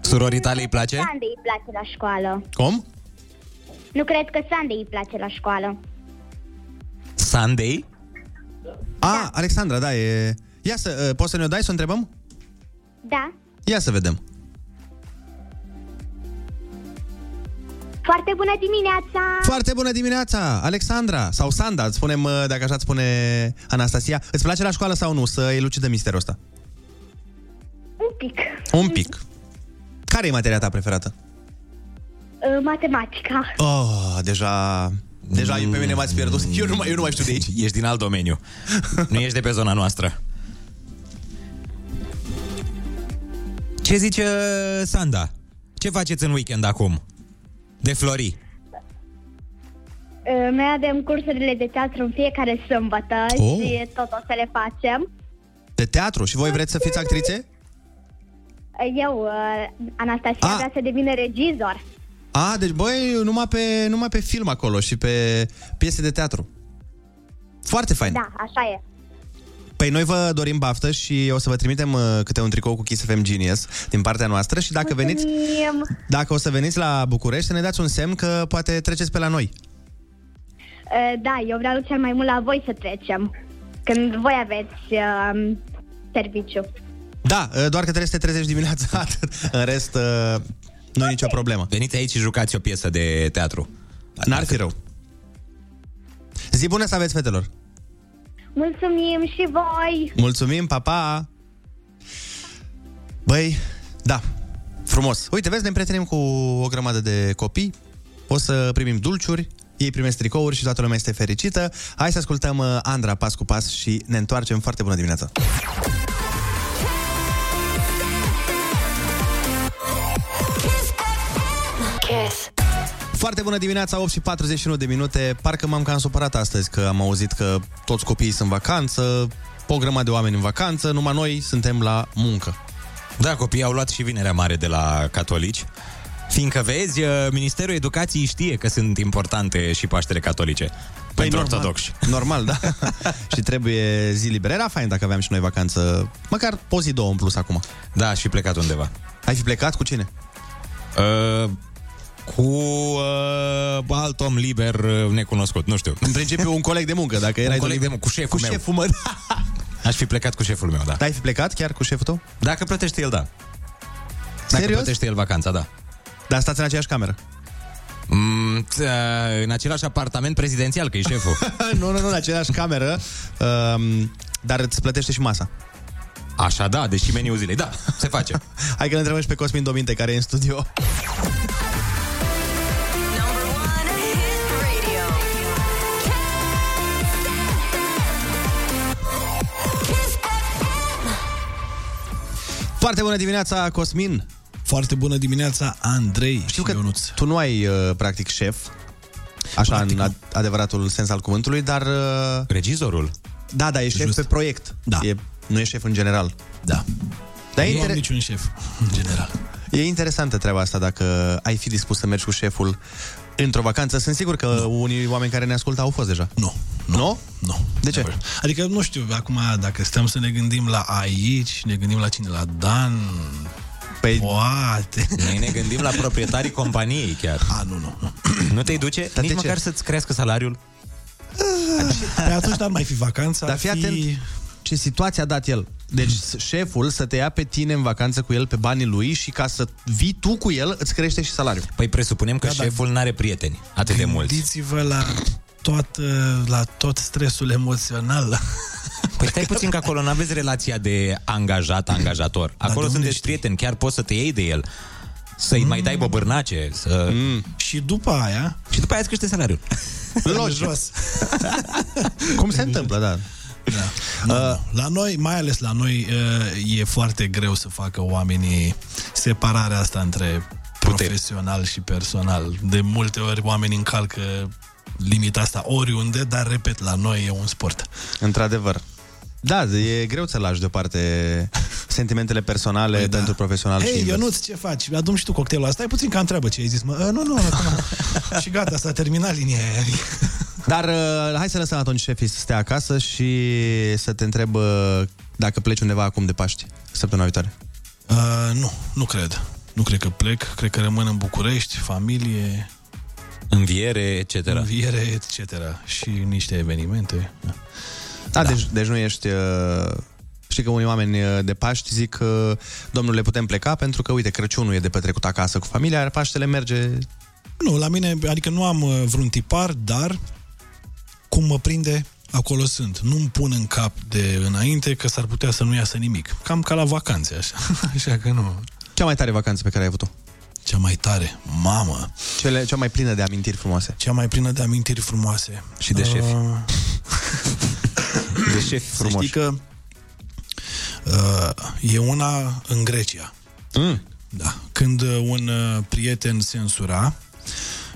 Surorii tale îi place? Sandei îi place la școală. Cum? Nu cred că Sandei îi place la școală. Sunday? A, Alexandra, da, e... Ia să, uh, poți să ne-o dai să o întrebăm? Da. Ia să vedem. Foarte bună dimineața! Foarte bună dimineața, Alexandra, sau Sanda, îți spunem, uh, dacă așa îți spune Anastasia. Îți place la școală sau nu, să elucidăm misterul ăsta? Un pic. Un pic. Care e materia ta preferată? Uh, matematica. Oh, deja... Deja mm. pe mine m-ați pierdut. Eu nu mai, eu nu mai știu de aici. Ești din alt domeniu. nu ești de pe zona noastră. Ce zice uh, Sanda? Ce faceți în weekend acum? De Flori. Uh, Noi avem cursurile de teatru în fiecare sâmbătă Oh. și tot o să le facem. De teatru. Și voi vreți să fiți actrițe? Uh, Eu, uh, Anastasia, vrea să devină regizor. A, deci băi, numai pe, numai pe film acolo și pe piese de teatru. Foarte fain. Da, așa e. Păi noi vă dorim baftă și o să vă trimitem uh, câte un tricou cu Kiss FM Genius din partea noastră și dacă veniți, Mulțumim. dacă o să veniți la București, să ne dați un semn că poate treceți pe la noi. Uh, Da, eu vreau cel mai mult la voi să trecem. Când voi aveți uh, serviciu. Da, uh, doar că trebuie să te trezești dimineața, atât. În rest, uh, nu e nicio problemă. Veniți aici și jucați o piesă de teatru. N-ar fi rău. Zi bună să aveți, fetelor! Mulțumim și voi! Mulțumim, pa, pa! Băi, da, frumos. Uite, vezi, ne împrietenim cu o grămadă de copii, o să primim dulciuri, ei primesc tricouri și toată lumea este fericită. Hai să ascultăm uh, Andra pas cu pas și ne întoarcem. Foarte bună dimineața! Foarte bună dimineața, 8 și 41 de minute. Parcă m-am cam supărat astăzi că am auzit că toți copiii sunt în vacanță, o grămadă de oameni în vacanță, numai noi suntem la muncă. Da, copiii au luat și vinerea mare de la catolici Fiindcă vezi, uh, Ministerul Educației știe că sunt importante și Paștele Catolice. Păi pentru normal. ortodoxi. Normal, da. și trebuie zi liberă. Era fain dacă aveam și noi vacanță, măcar o zi, două în plus acum. Da, și plecat undeva. Ai fi plecat cu cine? Uh, cu uh, alt om liber uh, necunoscut, nu știu. În principiu un coleg de muncă, dacă erai un coleg tu de muncă, cu șeful cu meu. șeful, mă. Aș fi plecat cu șeful meu, da. Ai fi plecat chiar cu șeful tău? Dacă plătește el, da. Dacă Serios? plătește el vacanța, da. Dar stați în aceeași cameră. Mm, t- uh, în același apartament prezidențial, că e șeful. nu, nu, nu, în aceeași cameră, um, dar îți plătește și masa. Așa, da, deși meniul zilei. Da, se face. Hai că ne întrebăm și pe Cosmin Dominte, care e în studio. Foarte bună dimineața, Cosmin! Foarte bună dimineața, Andrei Știu că tu nu ai, uh, practic, șef, așa în ad- adevăratul sens al cuvântului, dar... Uh, Regizorul. Da, da, e șef pe proiect. Da. E, nu e șef în general. Da. Dar e, nu am inter- niciun șef, în general. e interesantă treaba asta dacă ai fi dispus să mergi cu șeful într-o vacanță. Sunt sigur că no. unii oameni care ne ascultă au fost deja. Nu. Nu? Nu. De ce? Adică, nu știu, acum, dacă stăm să ne gândim la aici, ne gândim la cine? La Dan? Păi... Poate. Noi ne gândim la proprietarii companiei chiar. A, nu, nu. nu. Nu te-ai duce? Dar Nici de ce? măcar să-ți crească salariul? Pe atunci n-ar mai fi vacanța. Dar ar fii fi... atent ce situație a dat el. Deci șeful să te ia pe tine în vacanță cu el pe banii lui și ca să vii tu cu el, îți crește și salariul. Păi presupunem că Da, da. șeful n-are prieteni atât de mulți. Gândiți-vă la tot, la tot stresul emoțional. Păi stai puțin că acolo nu aveți relația de angajat-angajator. Acolo de unde sunteți știi? prieteni, chiar poți să te iei de el. Să-i mai dai băbârnace, să... Mm. Și după aia... Și după aia îți crește salariul. Logic. Jos. Cum se întâmplă, da. Da. Nu, uh, la noi, mai ales la noi, uh, e foarte greu să facă oamenii separarea asta între profesional și personal. De multe ori oamenii încalcă limita asta oriunde, dar, repet, la noi e un sport. Într-adevăr. Da, e greu să lași deoparte sentimentele personale păi pentru profesional și Hei, invers. Ionuț, ce faci? Adum și tu cocktailul ăsta. Stai puțin că întreabă ce ai zis. Mă, "Uh, nu, nu, acum. și gata, s-a terminat linia aia. Dar uh, hai să lăsăm atunci șefii să stea acasă și să te întreb uh, dacă pleci undeva acum de Paști, săptămâna viitoare. Uh, nu, nu cred. Nu cred că plec. Cred că rămân în București, familie, Înviere, etc. înviere, etc. Și niște evenimente. Da, da. Deci, deci nu ești... Uh, știi că unii oameni uh, de Paști zic că, domnule, putem pleca pentru că, uite, Crăciunul e de petrecut acasă cu familia, iar Paștele merge... Nu, la mine, adică nu am uh, vreun tipar, dar cum mă prinde, acolo sunt. Nu-mi pun în cap de înainte că s-ar putea să nu iasă nimic. Cam ca la vacanțe, așa. așa că nu. Cea mai tare vacanță pe care ai avut-o? Cea mai tare, mamă. Cele, cea mai plină de amintiri frumoase. Cea mai plină de amintiri frumoase. Și de șefi. Uh, De șefi să frumoși. știi că uh, e una în Grecia. Mm. Da. Când uh, un uh, prieten se însura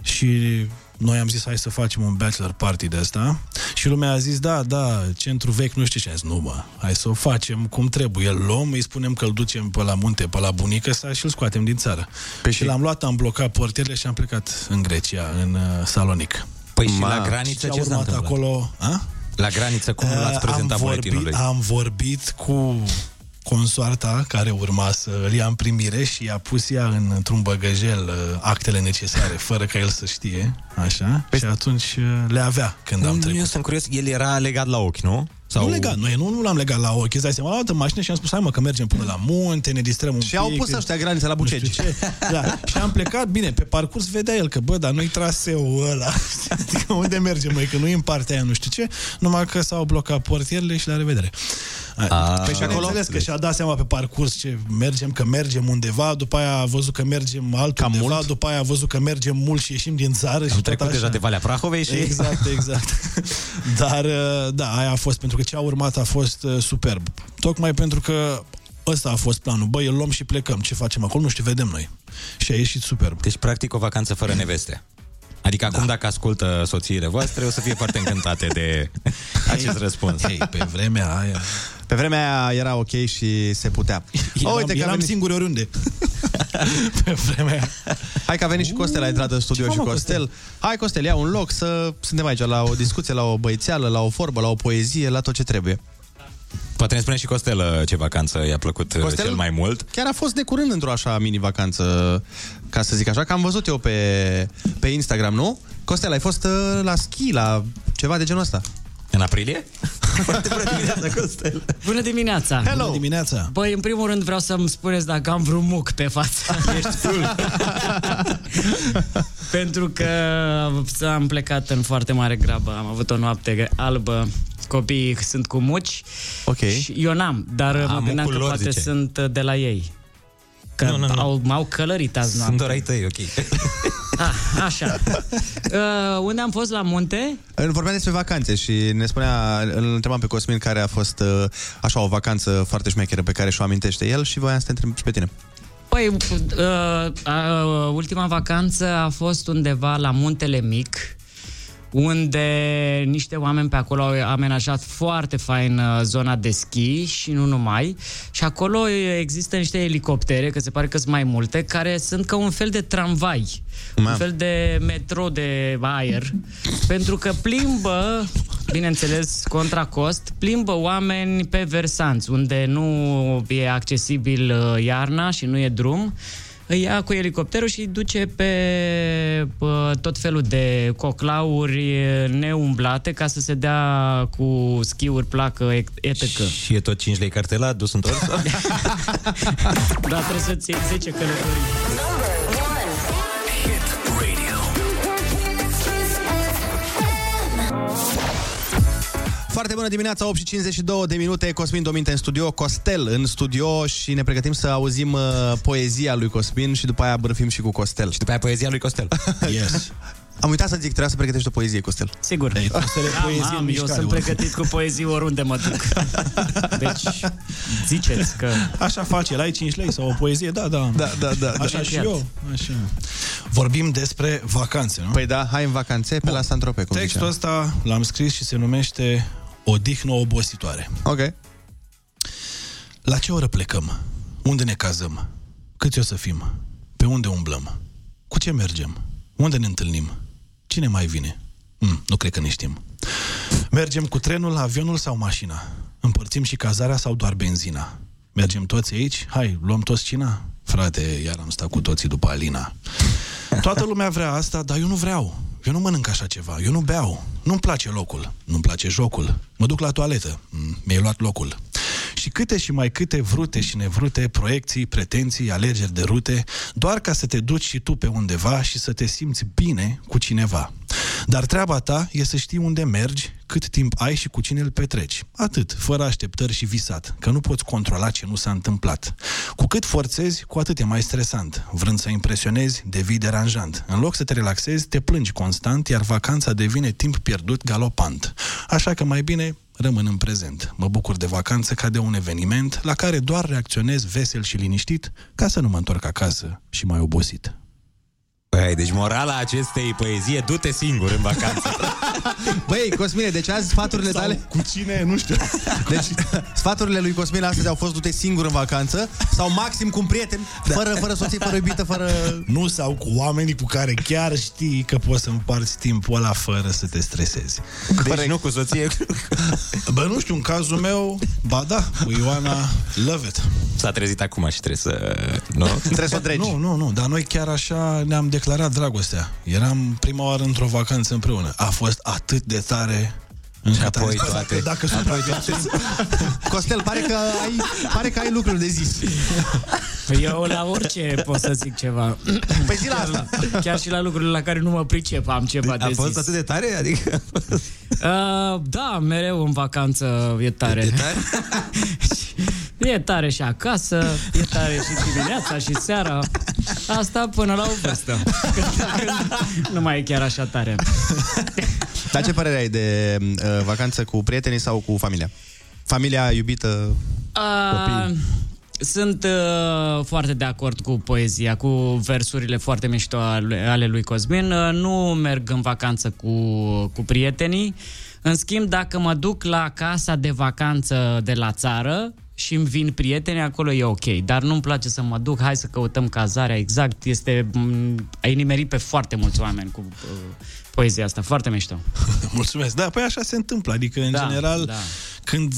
și noi am zis hai să facem un bachelor party de asta și lumea a zis da, da, centru vechi, nu știu ce. Am zis, nu mă, hai să o facem cum trebuie. Îl luăm, îi spunem că îl ducem pe la munte, pe la bunică sa și îl scoatem din țară. Pe și l-am luat, am blocat portierele și am plecat în Grecia, în uh, Salonic. Păi și Ma. la graniță Și ce a s-a urmat întâmplat? acolo... A? La graniță, cum l-ați Uh, prezentat am vorbit, buletinului? am vorbit cu consoarta care urma să îl ia în primire și i-a pus ea în, într-un băgăjel uh, actele necesare, fără ca el să știe, așa, și atunci uh, le avea când am Nu, trecut. Eu sunt curios, el era legat la ochi, nu? Sau... Nu legat, noi nu, nu l-am legat la ochi, îți dai seama, am luat în mașină și am spus, hai mă, că mergem până la munte, ne distrăm un Și pic. au pus ăștia granița la nu știu Bucegi. ce. Da, și am plecat, bine, pe parcurs vedea el că, bă, dar nu-i traseul ăla. Adică unde mergem, măi, că nu e în partea aia, nu știu ce, numai că s-au blocat portierele și la revedere. A, Păi și acolo înțeles că și-a dat seama pe parcurs ce mergem, că mergem undeva, după aia a văzut că mergem altundeva, mult. după aia a văzut că mergem mult și ieșim din țară și Am tot trecut așa. deja de Valea Prahovei și... Exact, exact. Dar, uh, da, aia a fost, pentru că ce a urmat a fost uh, superb. Tocmai pentru că ăsta a fost planul. Băi, îl luăm și plecăm. Ce facem acolo? Nu știu, vedem noi. Și a ieșit superb. Deci, practic, o vacanță fără neveste. Adică acum dacă ascultă soțiile voastre, o să fie foarte încântate de acest răspuns. Hei, pe vremea aia... Pe vremea aia era ok și se putea. Eram, uite că eram venit... singuri oriunde. pe vremea aia. Hai că a venit și Costel, a intrat în studio ce și mă, Costel. Costel? Hai Costel, ia un loc să suntem aici la o discuție, la o băițeală, la o vorbă, la o poezie, la tot ce trebuie. Poate ne spune și Costel uh, ce vacanță i-a plăcut Costel? Costel? cel mai mult. Chiar a fost de curând într-o așa mini-vacanță, ca să zic așa, că am văzut eu pe, pe Instagram, nu? Costel, ai fost uh, la schi, la ceva de genul ăsta? În aprilie? Bună dimineața! Hello! Bună dimineața! Băi, în primul rând vreau să-mi spuneți dacă am vreun muc pe față. Ești full. Pentru că am plecat în foarte mare grabă. Am avut o noapte albă. Copiii sunt cu muci. Ok. Și eu n-am, dar A, mă gândeam mucul că lor, poate zice. sunt uh, de la ei. Că Nu, nu, nu. Au, m-au călărit azi noapte. Sunt doar ai tăi, ok. Ah, așa. Uh, unde am fost la munte? Îl vorbeam despre vacanțe și ne spunea, îl întrebam pe Cosmin care a fost uh, așa o vacanță foarte șmecheră pe care și-o amintește el și voiam să te întreb și pe tine. Păi, uh, uh, ultima vacanță a fost undeva la Muntele Mic, unde niște oameni pe acolo au amenajat foarte fain uh, zona de schi și nu numai. Și acolo există niște elicoptere, că se pare că sunt mai multe, care sunt ca un fel de tramvai. Un Mam. fel de metro de aer. pentru că plimbă, bineînțeles, contra cost, plimbă oameni pe versanți, unde nu e accesibil uh, iarna și nu e drum îi ia cu elicopterul și îi duce pe pă, tot felul de coclauri neumblate ca să se dea cu schiuri, placă, etc. Și e tot 5 lei cartela, dus întors? Da, trebuie să-ți iei 10 călătorii. Foarte bună dimineața, 8 și 52 de minute, Cosmin Dominte în studio, Costel în studio și ne pregătim să auzim uh, poezia lui Cosmin și după aia bârfim și cu Costel. Și după aia poezia lui Costel. Yes. Am uitat să zic, trebuia să pregătești o poezie, Costel. Sigur. Ei, Costel e Da, poezie în mam, eu mișcare, sunt oricum. pregătit cu poezii oriunde mă duc. Deci, ziceți că... Așa face, el ai 5 lei sau o poezie? Da, da. Da, da, da. Așa da. și eu. Așa. Vorbim despre vacanțe, nu? Păi da, hai în vacanțe pe la Santrope, cum Textul ziceam. ăsta l-am scris și se numește Odihnă obositoare. Ok. La ce oră plecăm? Unde ne cazăm? Câți o să fim? Pe unde umblăm? Cu ce mergem? Unde ne întâlnim? Cine mai vine? Mm, nu cred că ne știm. Mergem cu trenul, avionul sau mașina? Împărțim și cazarea sau doar benzina? Mergem toți aici? Hai, luăm toți cina? Frate, iar am stat cu toții după Alina. Toată lumea vrea asta, dar eu nu vreau. Eu nu mănânc așa ceva, eu nu beau. Nu-mi place locul, nu-mi place jocul. Mă duc la toaletă, mm, mi-ai luat locul. Și câte și mai câte vrute și nevrute proiecții, pretenții, alegeri de rute, doar ca să te duci și tu pe undeva și să te simți bine cu cineva. Dar treaba ta e să știi unde mergi, cât timp ai și cu cine îl petreci. Atât, fără așteptări și visat, că nu poți controla ce nu s-a întâmplat. Cu cât forțezi, cu atât e mai stresant. Vrând să impresionezi, devii deranjant. În loc să te relaxezi, te plângi constant, iar vacanța devine timp pierdut galopant. Așa că mai bine rămân în prezent. Mă bucur de vacanță ca de un eveniment la care doar reacționez vesel și liniștit ca să nu mă întorc acasă și mai obosit. Păi, deci morala acestei poezie, du-te singur în vacanță. Băi, Cosmine, deci azi sfaturile Sau tale... cu cine, nu știu. Deci, sfaturile lui Cosmin astăzi au fost du-te singur în vacanță sau maxim cu un prieten, fără, fără soție, fără iubită, fără... Nu sau cu oamenii cu care chiar știi că poți să împarți timpul ăla fără să te stresezi. Deci nu cu soție. Bă, nu știu, în cazul meu, ba da, cu Ioana, love it. S-a trezit acum și trebuie să... Nu? Trebuie să o treci. Nu, nu, nu, dar noi chiar așa ne-am declarat dragostea. Eram prima oară într-o vacanță împreună. A fost atât de tare Și apoi Dacă- toate. Dacă supraviețuim Costel, pare că ai, pare că ai lucruri de zis. Eu la orice pot să zic ceva. Păi zi la asta. Chiar și la lucrurile la care nu mă pricep am ceva de A fost zis. atât de tare? Adică... Uh, da, mereu în vacanță e tare. E tare? E tare și acasă, e tare și dimineața și seara. Asta până la o vârstă. Când nu mai e chiar așa tare. Dar ce părere ai de uh, vacanță cu prietenii sau cu familia? Familia iubită, Uh, Sunt uh, foarte de acord cu poezia, cu versurile foarte mișto ale, ale lui Cosmin. Uh, nu merg în vacanță cu, cu prietenii. În schimb, dacă mă duc la casa de vacanță de la țară și îmi vin prieteni, acolo e ok. Dar nu-mi place să mă duc, hai să căutăm cazarea exact. Este, m- ai nimerit pe foarte mulți oameni cu uh, poezia asta, foarte mișto. Mulțumesc. Da, păi așa se întâmplă. Adică, în Da, general, da. când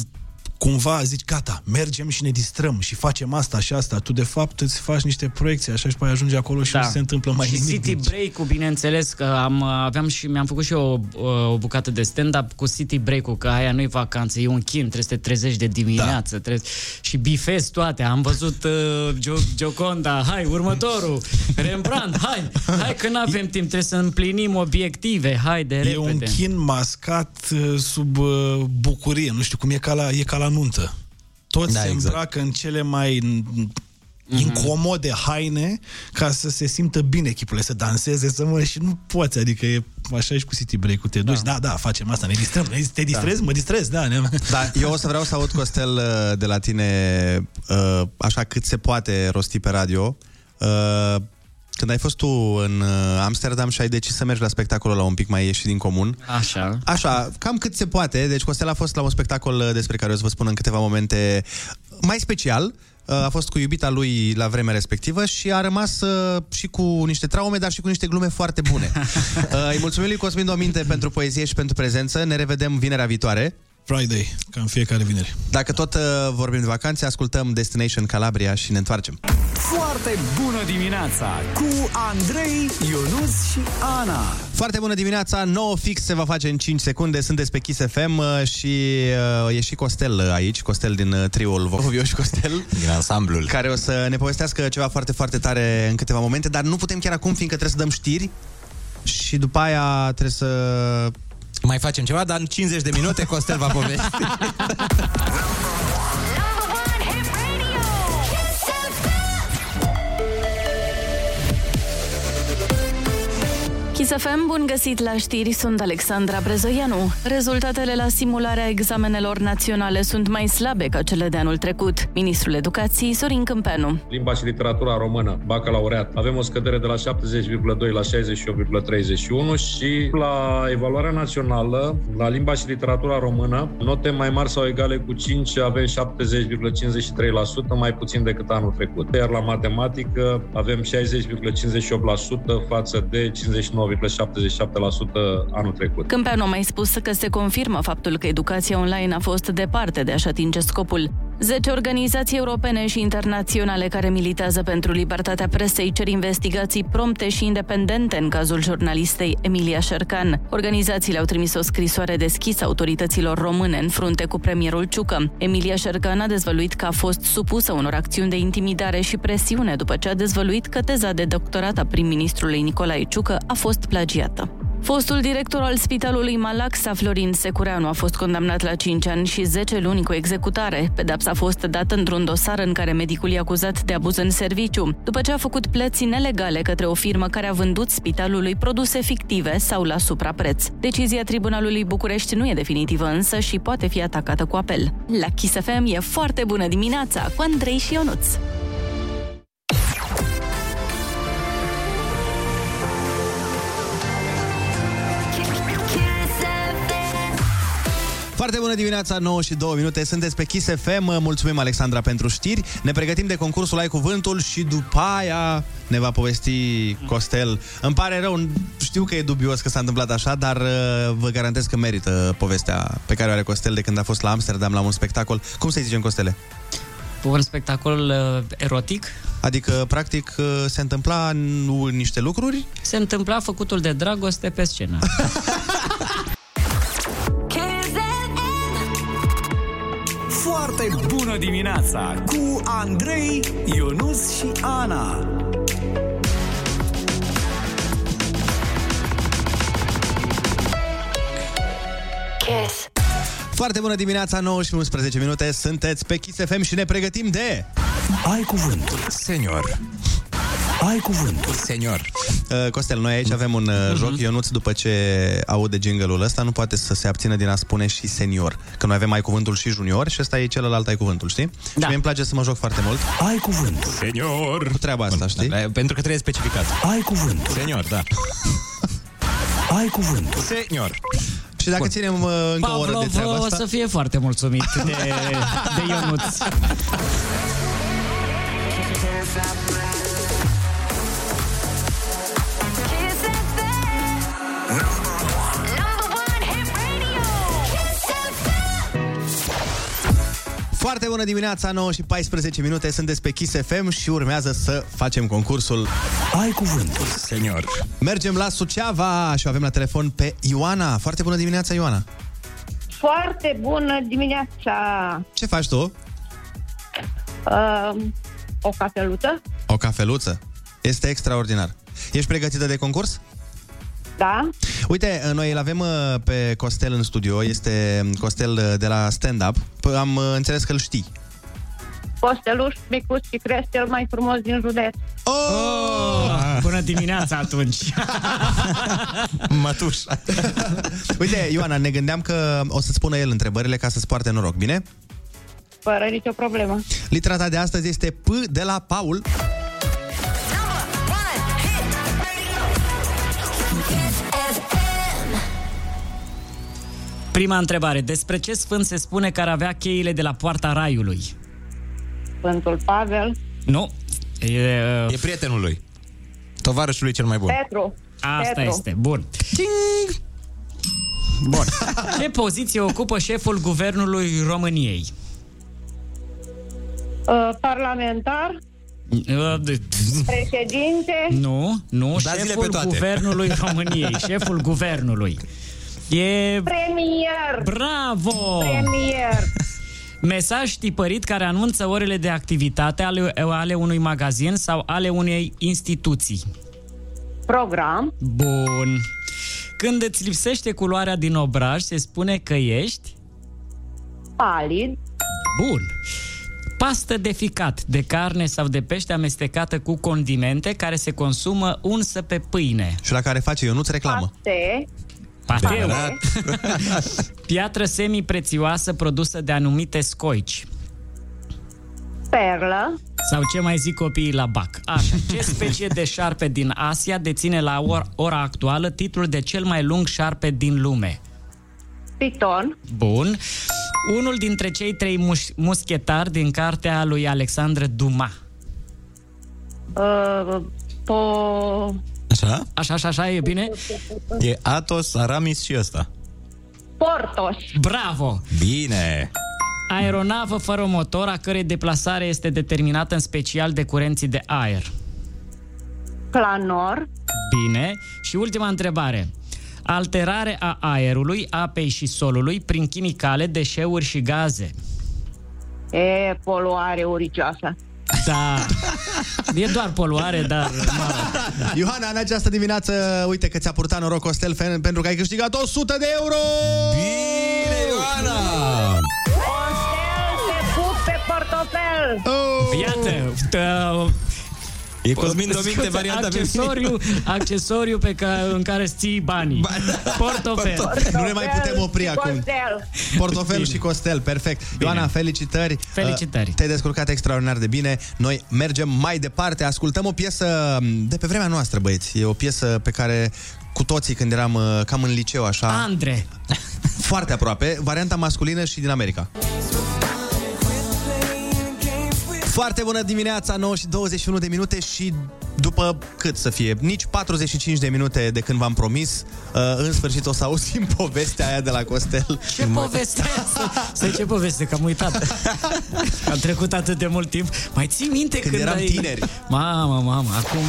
cumva zici, gata, mergem și ne distrăm și facem asta și asta, tu de fapt îți faci niște proiecții așa și pe ajungi acolo și Da. nu se întâmplă mai și nimic. City Deci- Break-ul, bineînțeles, că am, aveam și, mi-am făcut și eu o, o bucată de stand-up cu City Break-ul, că aia nu-i vacanță, e un chin, trebuie să te trezești de dimineață. Da. Trebuie, și bifez toate. Am văzut uh, Gio- Gioconda, hai, următorul, Rembrandt, hai, hai că n-avem timp, trebuie să împlinim obiective, hai de E repede. un chin mascat uh, sub uh, bucurie, nu știu cum e ca la, e ca la nuntă. Toți Da, se exact. îmbracă în cele mai Mhm. incomode haine ca să se simtă bine echipurile, să danseze, să mă și nu poți, adică e așa și cu City Break-ul, te duci, da, da, facem asta, ne distrăm, ne- te distrezi, da. mă distrez, da. Ne... Da, eu o să vreau să aud, Costel, uh, de la tine, uh, așa cât se poate rosti pe radio. Uh, Când ai fost tu în uh, Amsterdam și ai decis să mergi la spectacolul la un pic mai ieșit din comun. Așa. Așa, cam cât se poate. Deci Costel a fost la un spectacol uh, despre care o să vă spun în câteva momente mai special. Uh, A fost cu iubita lui la vremea respectivă și a rămas uh, și cu niște traume, dar și cu niște glume foarte bune. Uh, Îi mulțumim lui Cosmin Dominte pentru poezie și pentru prezență. Ne revedem vinerea viitoare. Friday, ca în fiecare vineri. Dacă tot uh, vorbim de vacanțe, ascultăm Destination Calabria și ne întoarcem. Foarte bună dimineața cu Andrei, Ionus și Ana. Foarte bună dimineața, 9 fix se va face în 5 secunde, sunteți pe Kiss FM uh, și uh, e și Costel uh, aici, Costel din uh, triul Vocovio și Costel. Din ansamblul. Care o să ne povestească ceva foarte, foarte tare în câteva momente, dar nu putem chiar acum, fiindcă trebuie să dăm știri și după aia trebuie să... Mai facem ceva, dar în 50 de minute Costel va povesti. Kiss FM, bun găsit la știri, sunt Alexandra Brezoianu. Rezultatele la simularea examenelor naționale sunt mai slabe ca cele de anul trecut. Ministrul Educației, Sorin Câmpeanu. Limba și literatura română, bacalaureat. Avem o scădere de la 70,2 la 68,31 și la evaluarea națională, la limba și literatura română, note mai mari sau egale cu 5 avem 70,53%, mai puțin decât anul trecut. Iar la matematică avem 60,58% față de 59,77% anul trecut. Câmpeanu a mai spus că se confirmă faptul că educația online a fost departe de a-și atinge scopul. Zece organizații europene și internaționale care militează pentru libertatea presei cer investigații prompte și independente în cazul jurnalistei Emilia Șercan. Organizațiile au trimis o scrisoare deschisă autorităților române în frunte cu premierul Ciucă. Emilia Șercan a dezvăluit că a fost supusă unor acțiuni de intimidare și presiune după ce a dezvăluit că teza de doctorat a prim-ministrului Nicolae Ciucă a fost plagiată. Fostul director al spitalului Malaxa, Florin Secureanu, a fost condamnat la 5 ani și 10 luni cu executare. Pedapsa a fost dată într-un dosar în care medicul i-a acuzat de abuz în serviciu, după ce a făcut plăți nelegale către o firmă care a vândut spitalului produse fictive sau la suprapreț. Decizia Tribunalului București nu e definitivă însă și poate fi atacată cu apel. La Kiss FM e foarte bună dimineața cu Andrei și Ionuț. Foarte bună dimineața, 9 și 2 minute, sunteți pe Kiss FM, mulțumim Alexandra pentru știri, ne pregătim de concursul Ai Cuvântul și după aia ne va povesti Costel. Îmi pare rău, știu că e dubios că s-a întâmplat așa, dar uh, vă garantez că merită povestea pe care o are Costel de când a fost la Amsterdam la un spectacol. Cum să-i zicem, Costele? Un spectacol uh, erotic. Adică, practic, uh, se întâmpla nu niște lucruri? Se întâmpla făcutul de dragoste pe scenă. Foarte bună dimineața cu Andrei, Ionus și Ana. Kiss. Foarte bună dimineața, 9 și 11 minute, sunteți pe Kiss FM și ne pregătim de... Ai cuvântul. Senior. Ai cuvântul. Senior. Uh, Costel, noi aici avem un uh, joc. Ionuț, după ce aude jingle-ul ăsta, nu poate să se abțină din a spune și senior. Că noi avem ai cuvântul și junior și ăsta e celălalt ai cuvântul, știi? Da. Și mie îmi place să mă joc foarte mult. Ai cuvântul. Senior. Cu treaba asta, știi? Da, pentru că trebuie specificat. Ai cuvântul. Senior, da. Ai cuvântul. Senior. Și dacă ținem uh, încă o oră de Pavlov treaba o asta... să fie foarte mulțumit de, de Ionuț. bună dimineața, 9 și 14 minute, sunteți pe Kiss FM și urmează să facem concursul Ai cuvântul. Senior. Mergem la Suceava și o avem la telefon pe Ioana. Foarte bună dimineața, Ioana. Foarte bună dimineața! Ce faci tu? Uh, o cafeluță? O cafeluță. Este extraordinar. Ești pregătită de concurs? Da. Uite, noi îl avem uh, pe Costel în studio, este Costel uh, de la stand-up. P- Am uh, înțeles că îl știi. Posteluș, micuț și cresc cel mai frumos din județ. Oh! Bună dimineața atunci! Mătușa. Uite, Ioana, ne gândeam că o să-ți spună el întrebările ca să-ți poarte noroc, bine? Fără nicio problemă. Litera ta de astăzi este P de la Paul. Prima întrebare. Despre ce sfânt se spune că ar avea cheile de la poarta raiului? Sfântul Pavel, Nu. E, E prietenul lui. Tovarășul lui cel mai bun. Petru. Asta Petru. este. Bun. Bun. Ce poziție ocupă șeful guvernului României? Uh, parlamentar, Uh, de- președinte, Nu, nu, Dați-le pe șeful toate. guvernului României. Șeful guvernului. E... premier, Bravo! premier, Mesaj tipărit care anunță orele de activitate ale, ale unui magazin sau ale unei instituții. program, Bun. Când îți lipsește culoarea din obraj, se spune că ești... palid, Bun. Pastă de ficat, de carne sau de pește amestecată cu condimente care se consumă unsă pe pâine. Și la care face Ionuț reclamă. paste, Pateu. Adevărat. Piatră semi-prețioasă produsă de anumite scoici. perlă, Sau ce mai zic copiii la BAC. Așa, ce specie de șarpe din Asia deține la or- ora actuală titlul de cel mai lung șarpe din lume? piton, Bun. Unul dintre cei trei muș- muschetari din cartea lui Alexandre Dumas. uh, po, Așa? Așa, așa, așa, e bine? E Atos, Aramis și ăsta. Portos, Bravo! Bine! Aeronavă fără motor, a cărei deplasare este determinată în special de curenții de aer. planor, Bine. Și ultima întrebare. Alterare a aerului, apei și solului prin chimicale, deșeuri și gaze. e poluare uricioasă. Da. E doar poluare, dar... Mă, Ioana, în această dimineață, uite că ți-a purtat noroc Costel Fen, pentru că ai câștigat 100 de euro! Bine, Ioana! Postel, te pup pe portofel! Oh! iată, tă, E Cosmin Dominte, varianta accesoriu, accesoriu pe ca, în care îți ții banii. Portofel. Nu ne mai putem opri și acum. Costel. Portofel și Costel, perfect. Ioana, felicitări. Felicitări. Uh, Te-ai descurcat extraordinar de bine. Noi mergem mai departe. Ascultăm o piesă de pe vremea noastră, băieți. E o piesă pe care cu toții când eram uh, cam în liceu, așa, Andre. foarte aproape, varianta masculină și din America. Foarte bună dimineața, 9 și 21 de minute și după cât să fie, nici 45 de minute de când v-am promis, uh, în sfârșit o să auzim povestea aia de la Costel. Ce poveste să, să ce poveste, că am uitat. Am trecut atât de mult timp. Mai ții minte Când când eram ai... tineri. Mamă, mamă, acum...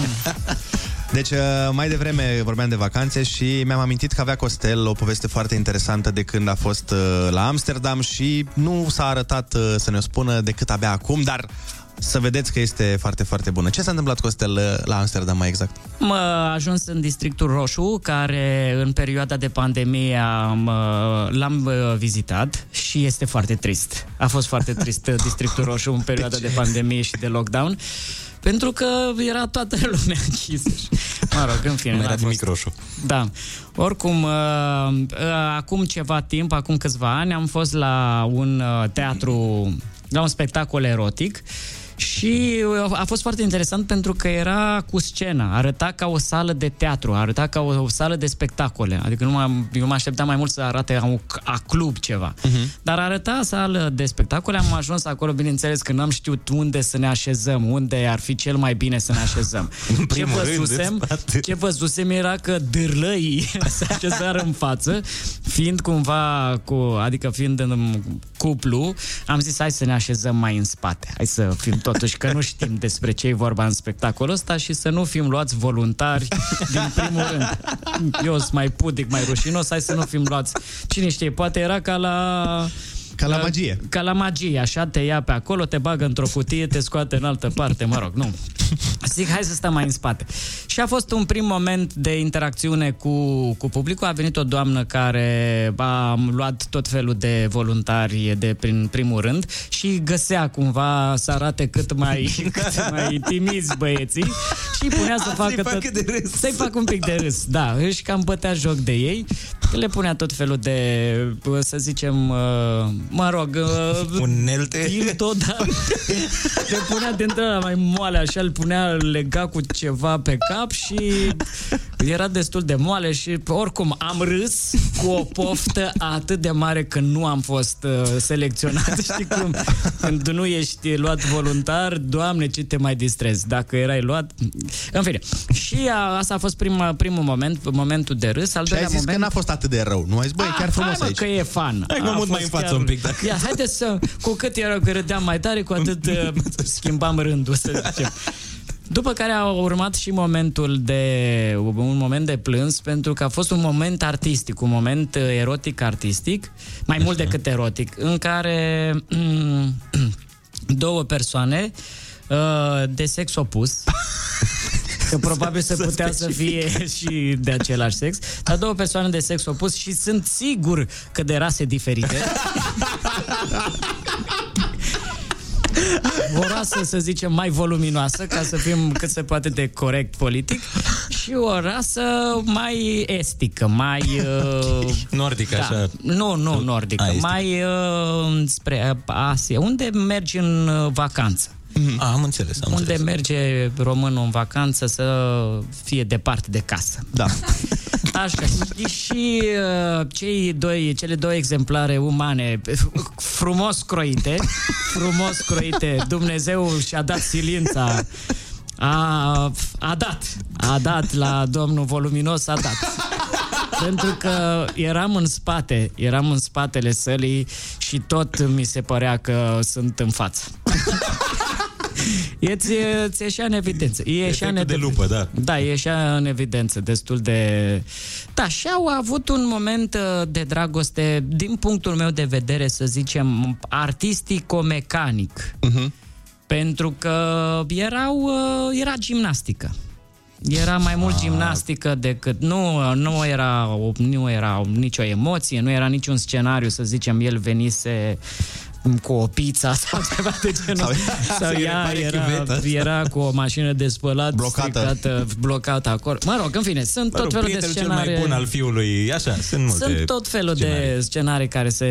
Deci, uh, mai devreme vorbeam de vacanțe și mi-am amintit că avea Costel o poveste foarte interesantă de când a fost uh, la Amsterdam și nu s-a arătat uh, să ne-o spună decât abia acum, dar să vedeți că este foarte, foarte bună. Ce s-a întâmplat, Costel, uh, la Amsterdam mai exact? Am uh, ajuns în Districtul Roșu, care în perioada de pandemie am, uh, l-am uh, vizitat și este foarte trist. A fost foarte trist uh, Districtul Roșu în perioada de pandemie și de lockdown. Pentru că era toată lumea închisă. și- Mă rog, în fine. Nu n-a era fost. nimic roșu. Da. Oricum, uh, uh, acum ceva timp, acum câțiva ani, am fost la un uh, teatru, la un spectacol erotic și uh, a fost foarte interesant pentru că era cu scena, arăta ca o sală de teatru, arăta ca o, o sală de spectacole. Adică nu mă, eu mă așteptam mai mult să arate a, un, a club ceva. Uh-huh. Dar arăta sală de spectacole, am ajuns acolo, bineînțeles că n-am știut unde să ne așezăm, unde ar fi cel mai bine să ne așezăm. Ce primul rând, în văzusem, spate. ce văzusem era că dârlăii se așezară în față, fiind cumva, cu, adică fiind în cuplu, am zis hai să ne așezăm mai în spate. Hai să fim totuși, că nu știm despre ce e vorba în spectacolul ăsta și să nu fim luați voluntari din primul rând. Eu sunt mai pudic, mai rușinos, hai să nu fim luați. Cine știe, poate era ca la... Ca la magie. Ca la magie, așa te ia pe acolo, te bagă într-o cutie, te scoate în altă parte, mă rog, nu. Zic, hai să stăm mai în spate. Și a fost un prim moment de interacțiune cu, cu publicul. A venit o doamnă care a luat tot felul de voluntari de prin primul rând și găsea cumva să arate cât mai, cât mai timizi băieții și îi punea să A, facă, să-i facă tot, de râs. să-i facă un pic de râs. Da, își cam bătea joc de ei. Le punea tot felul de, să zicem, uh, mă rog, uh, Unelte. dildo, da. Le punea dintre ăla mai moale, așa, îl punea lega cu ceva pe cap și era destul de moale și oricum am râs cu o poftă atât de mare că nu am fost uh, selecționat. Știi cum? Când nu ești luat voluntar, doamne, ce te mai distrezi. Dacă erai luat... În fine. Și a, asta a fost prima, primul moment, momentul de râs. Al Și ai doilea zis moment... că n-a fost atât de rău. Nu ai zis, băi, e chiar frumos hai, mă, aici. că e fan. Hai că mă A mut mai fost în față un pic, dacă- Ia, haideți să... Cu cât era că râdeam mai tare, cu atât uh, schimbam rândul, să zicem. După care a urmat și momentul de un moment de plâns pentru că a fost un moment artistic, un moment uh, erotic artistic, mai mult decât erotic, în care mm, două persoane uh, de sex opus Că probabil se Să putea să fie și de același sex, dar două persoane de sex opus și sunt sigur că de rase diferite. O rasă, să zicem, mai voluminoasă, ca să fim cât se poate de corect politic, și o rasă mai estică, mai... Uh, Nordică, așa. Nu, nu nordică, A, estică. mai uh, spre Asia, unde mergi în uh, vacanță. A, am înțeles, am Unde înțeles. merge românul în vacanță să fie departe de casă. Da. Așa. Și uh, cei doi, cele două exemplare umane frumos croite, frumos croite, Dumnezeu și-a dat silința a, a dat, a dat la domnul voluminos, a dat. Pentru că eram în spate, eram în spatele sălii și tot mi se părea că sunt în față. E, ți, ți ieșea în evidență. E ieșea în Efectul de lupă, da. Da, ieșea în evidență destul de... Da, și au avut un moment uh, de dragoste, din punctul meu de vedere, să zicem, artistico-mecanic. Uh-huh. Pentru că erau, uh, era gimnastică. Era mai mult gimnastică decât... Nu, nu, era, o- nu era nicio emoție, nu era niciun scenariu, să zicem, el venise cu o pizza sau ceva de genul. Sau- Sau, sau să-i ea repare era, chiveta. era cu o mașină de spălat Blocată. stricată, blocată acolo. Mă rog, în fine, sunt Mă tot rog, felul de prietenul cel scenarii. mai bun al fiului, așa, sunt multe Sunt tot felul scenarii. de scenarii care se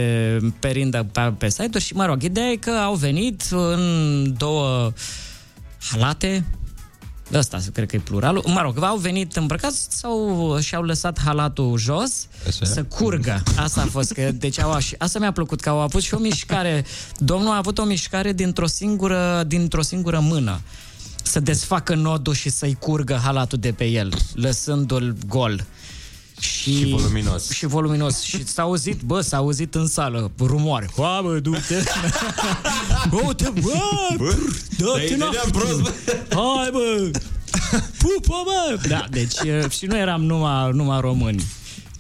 perindă pe, pe site-uri și, mă rog, ideea e că au venit în două halate, Ăsta cred că e pluralul. Mă rog, au venit îmbrăcați sau și-au lăsat halatul jos Așa. să curgă. Asta a fost. Că, deci au, și- asta mi-a plăcut, că au avut și o mișcare. Domnul a avut o mișcare dintr-o singură, dintr-o singură mână. Să desfacă nodul și să-i curgă halatul de pe el, lăsându-l gol. Și, Și voluminos. Și voluminos. Și s-a auzit, bă, s-a auzit în sală rumoare. Hai, bă, du-te! bă, uite, bă! Bă, Da, dar îi te vedeam prost, bă. Hai, bă! Pupă, bă! Da, deci e, și nu eram numai, numai români.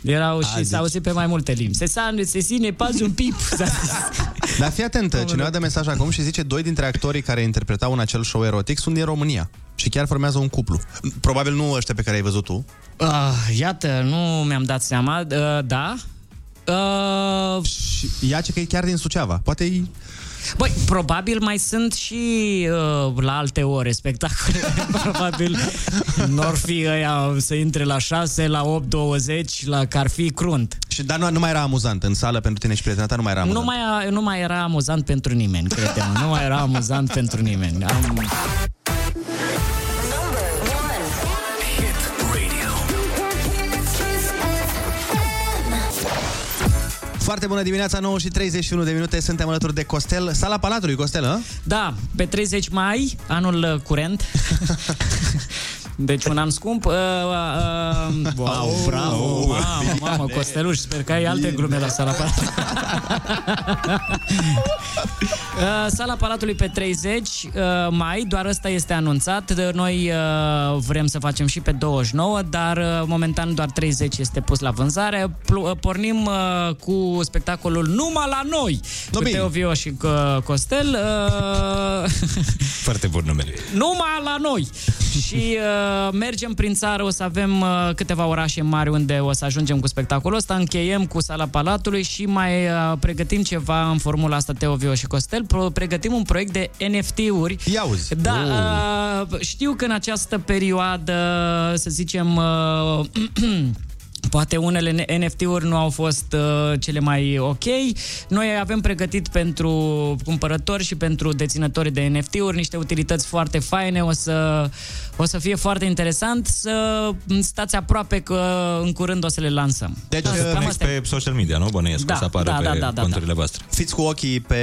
Erau și deci- s-a auzit pe mai multe limbi. Se sa, se sine, pazi un pip. s-a zis. Dar fii atent, cineva dă mesaj acum și zice doi dintre actorii care interpretau în acel show erotic sunt din România și chiar formează un cuplu. Probabil nu ăștia pe care ai văzut tu. Uh, iată, nu mi-am dat seama. Uh, da. Uh, Și ea ce că e chiar din Suceava. Poate e Băi, probabil mai sunt și uh, la alte ore spectacole. probabil n-or fi ăia să intre la 6, la 8, 20, la că ar fi crunt. Și, dar nu, nu mai era amuzant în sală pentru tine și prietena ta, nu mai era amuzant. Nu mai, nu mai era amuzant pentru nimeni, credem. Nu mai era amuzant pentru nimeni. Am... Foarte bună dimineața, 9 și 31 de minute, suntem alături de Costel, sala Palatului, Costel, hă? Da, pe 30 mai, anul uh, curent. Deci un an scump. Uh, uh, wow, bravo, mamă, mamă, Costeluș, sper că ai alte glume la sala Palatului. uh, sala Palatului pe 30 uh, mai, doar ăsta este anunțat. Noi uh, vrem să facem și pe 29, dar uh, momentan doar 30 este pus la vânzare. Pl- uh, pornim uh, cu spectacolul Numai la noi, cu Teo Vio și uh, Costel. Uh, Foarte bun numele. numai la noi. și uh, mergem prin țară, o să avem uh, câteva orașe mari unde o să ajungem cu spectacolul ăsta, încheiem cu sala Palatului și mai uh, pregătim ceva în formula asta Teo Vio și Costel, Pro- pregătim un proiect de NFT-uri. Ia uzi. Da, uh, știu că în această perioadă, să zicem, uh, Poate unele NFT-uri nu au fost uh, cele mai ok. Noi avem pregătit pentru cumpărători și pentru deținători de NFT-uri niște utilități foarte faine. O să, o să fie foarte interesant să stați aproape că în curând o să le lansăm. Deci, Asta, cam Puneți asta e. pe social media, nu? Bănuiesc Da, da, să apară da, pe da, da, da, conturile voastre. Fiți cu ochii pe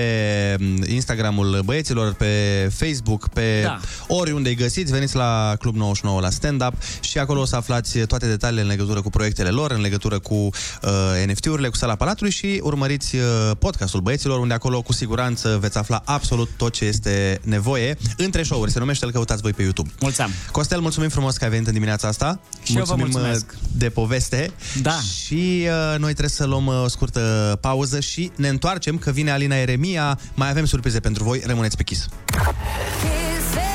mm, Instagramul băieților, pe Facebook, pe Da. oriunde îi găsiți, veniți la Club 99 la stand-up și acolo o să aflați toate detaliile în legătură cu proiectele lor, în legătură cu uh, NFT-urile, cu Sala Palatului și urmăriți uh, podcastul băieților, unde acolo cu siguranță veți afla absolut tot ce este nevoie. Între show-uri, se numește, îl căutați voi pe YouTube. Mulțumim! Costel, mulțumim frumos că ai venit în dimineața asta. Și eu vă mulțumim mulțumesc. uh, de poveste. Da. Și uh, noi trebuie să luăm uh, o scurtă pauză și ne întoarcem că vine Alina Eremia. Mai avem surprize pentru voi. Rămâneți pe Kiss. Kiss.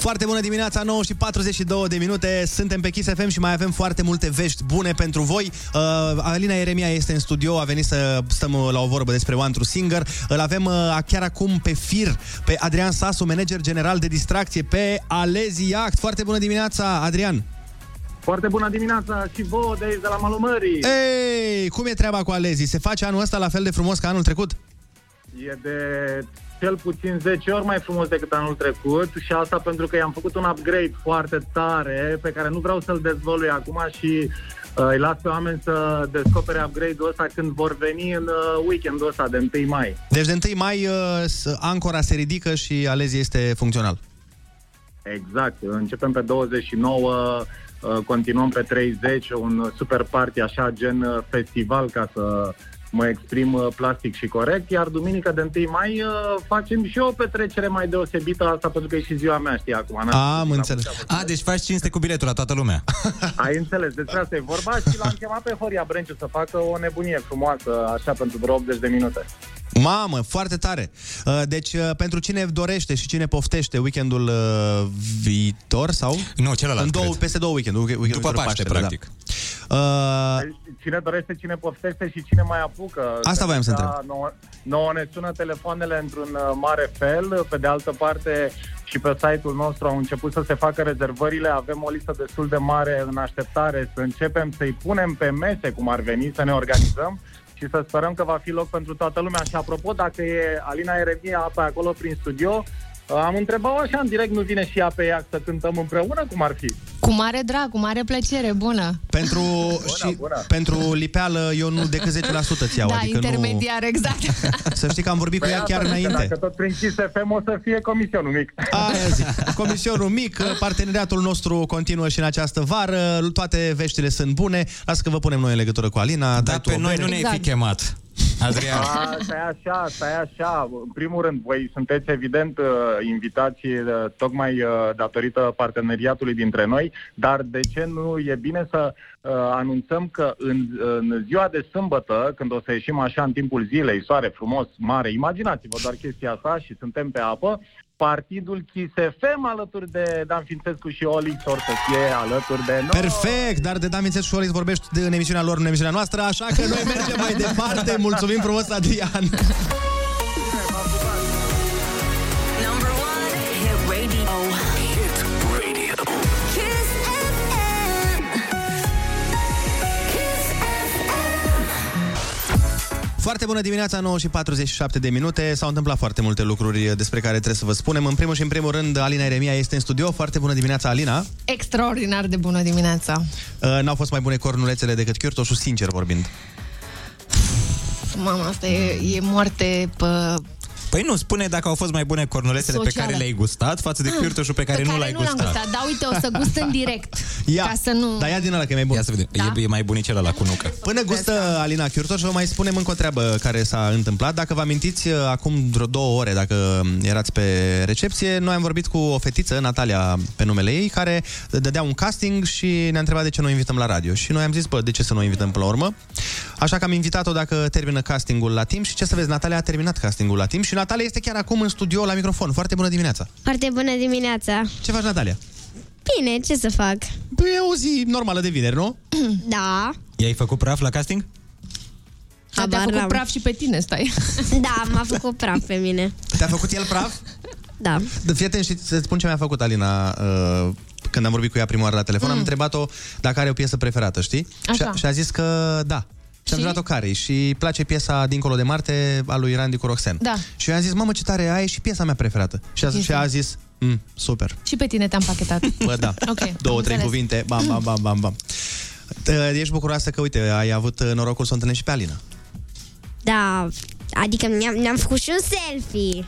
Foarte bună dimineața, 9 și 42 de minute. Suntem pe Kiss FM și mai avem foarte multe vești bune pentru voi. Uh, Alina Eremia este în studio, a venit să stăm uh, la o vorbă despre One True Singer. Îl avem uh, chiar acum pe fir pe Adrian Sasu, manager general de distracție pe Alezi Yacht. Foarte bună dimineața, Adrian! Foarte bună dimineața și vouă de aici, de la Malul Mării. Ei, cum e treaba cu Alezi? Se face anul ăsta la fel de frumos ca anul trecut? E de cel puțin 10 ori mai frumos decât anul trecut și asta pentru că i-am făcut un upgrade foarte tare pe care nu vreau să-l dezvălui acum și uh, îi las pe oameni să descopere upgrade-ul ăsta când vor veni în uh, weekendul ăsta de 1 mai. Deci de 1 mai uh, s- ancora se ridică și Alezi este funcțional. Exact. Începem pe 29, uh, continuăm pe 30, un super party așa gen uh, festival ca să mă exprim uh, plastic și corect, iar duminică de 1 mai uh, facem și o petrecere mai deosebită asta pentru că e și ziua mea, știi, acum. n-am- Am înțeles. A, deci faci cinste cu biletul la toată lumea. Ai înțeles, despre asta e vorba și l-am chemat pe Horia Brenciu să facă o nebunie frumoasă, așa, pentru vreo 80 de minute. Mamă, foarte tare. Uh, Deci, uh, pentru cine dorește și cine poftește weekendul uh, viitor sau? Nu, celălalt, În două, cred. peste două weekenduri. weekendul După viitor, Paște, Paștele, practic. Da. Uh, Cine dorește, cine poftește și cine mai apucă. Asta voiam să Da, întreb. Nouă, nouă ne sună telefoanele într-un uh, mare fel. Pe de altă parte, și pe site-ul nostru au început să se facă rezervările. Avem o listă destul de mare în așteptare să începem să-i punem pe mese cum ar veni, să ne organizăm și să sperăm că va fi loc pentru toată lumea. Și apropo, dacă e Alina Eremia pe acolo prin studio, uh, am întrebat așa în direct, nu vine și ea pe ea să cântăm împreună, cum ar fi? Cu mare drag, cu mare plăcere, bună. pentru, și, pentru lipeală, eu nu decât 10% ți iau. da, adică intermediar, exact. nu... Să știi că am vorbit cu ea chiar asta zic, că înainte. Dacă tot prin Kiss FM o să fie comisionul mic. Aia zic. Comisionul mic, parteneriatul nostru continuă și în această vară, toate veștile sunt bune. Lasă că vă punem noi în legătură cu Alina. Dar pe noi nu ne-ai fi chemat. Adrian. A, stai așa, stai așa. În primul rând, voi sunteți evident uh, invitați uh, tocmai uh, datorită parteneriatului dintre noi, dar de ce nu e bine să uh, anunțăm că în, în ziua de sâmbătă, când o să ieșim așa în timpul zilei, soare frumos, mare, imaginați-vă doar chestia asta și suntem pe apă, Partidul Kiss FM alături de Dan Fințescu și Olix or să fie alături de noi. Perfect, dar de Dan Mințescu și Olix vorbești de, în emisiunea lor, în emisiunea noastră, așa că noi mergem mai departe. Mulțumim frumos, Adrian! Foarte bună dimineața, 9 și 47 de minute. S-au întâmplat foarte multe lucruri despre care trebuie să vă spunem. În primul și în primul rând, Alina Eremia este în studio. Foarte bună dimineața, Alina. Extraordinar de bună dimineața. Uh, N-au fost mai bune cornulețele decât Chiurtoșul, sincer vorbind. Mama, asta e, e moarte pe... Păi nu, spune dacă au fost mai bune cornulețele pe Socială. care le-ai gustat față de chiurtoșul pe care, pe nu l-ai nu l-am gustat. gustat. Da, uite, o să gust în direct. Ia, Ca să nu... dar ia din ăla că e mai bun. Ia să vedem. Da. E, e mai bunicel ăla cu nucă. Până gustă Alina Chiurtoș, vă mai spunem încă o treabă care s-a întâmplat. Dacă vă amintiți, acum vreo două ore, dacă erați pe recepție, noi am vorbit cu o fetiță, Natalia pe numele ei, care dădea un casting și ne-a întrebat de ce nu o invităm la radio. Și noi am zis, bă, de ce să nu o invităm până la urmă? Așa că am invitat-o dacă termină castingul la timp și ce să vezi, Natalia a terminat castingul la timp și Natalia este chiar acum în studio la microfon. Foarte bună dimineața! Foarte bună dimineața. Ce faci, Natalia? Bine, ce să fac? Păi e o zi normală de vineri, nu? Da. I-ai făcut praf la casting? A, te-a Habar făcut n-am. praf și pe tine, stai. Da, m-a făcut praf pe mine. Te-a făcut el praf? Da. De fii atent și să-ți spun ce mi-a făcut Alina uh, când am vorbit cu ea prima oară la telefon. Mm. Am întrebat-o dacă are o piesă preferată, știi? Și a, Așa. și a zis că da. Și am Și? întrebat-o care și îi place piesa Dincolo de Marte a lui Randy cu Roxen. Da. Și eu am zis, mamă, ce tare, aia e și piesa mea preferată. Și a, Este. și a zis, mm, super. Și pe tine te-am pachetat. Bă, da. Ok, am Două, trei înțeles. cuvinte, bam, bam, bam, bam, bam. Uh, Ești bucuroasă că, uite, ai avut uh, norocul să o întâlnești pe Alina. Da, adică ne-am, ne-am făcut și un selfie.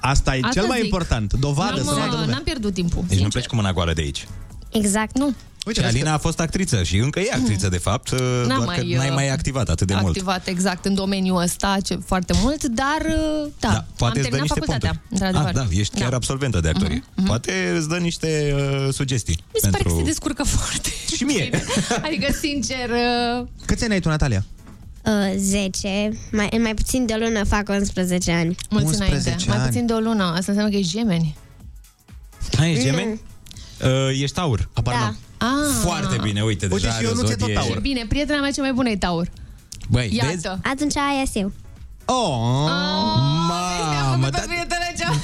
Asta e Asta cel mai zic. important. Dovadă N-am, să vadă uh, lumea. n-am pierdut timpul. Deci nu pleci cu mâna goală de aici. Exact. Nu. Uite, și Alina a fost actriță și încă e actriță, de fapt, N-am doar mai, că n-ai uh, mai activat atât de mult. activat exact în domeniul ăsta ce, foarte mult, dar uh, da, Da, poate am îți dă terminat niște facultatea, puncturi. într-adevăr. Ah, da, ești chiar absolventă de actorie. Poate îți dă niște uh, sugestii. Mi se pare că se descurcă foarte Și mie. Adică, sincer, uh, Câți ani ai tu, Natalia? Uh, 10. Mai, în mai puțin de o lună fac 11 ani. mulți 11 înainte. Mai ani. puțin de o lună. Asta înseamnă că ești gemeni. Ai, ești gemeni? Uh, ești taur. Da. Ah. Foarte bine, uite, Uite, deja și are eu o nu ți-e tot zodie- taur. Bine, prietena mea cea mai bună e Taur. Băi, Iată. vezi? Atunci aia eu. Oh, Mamă, dar...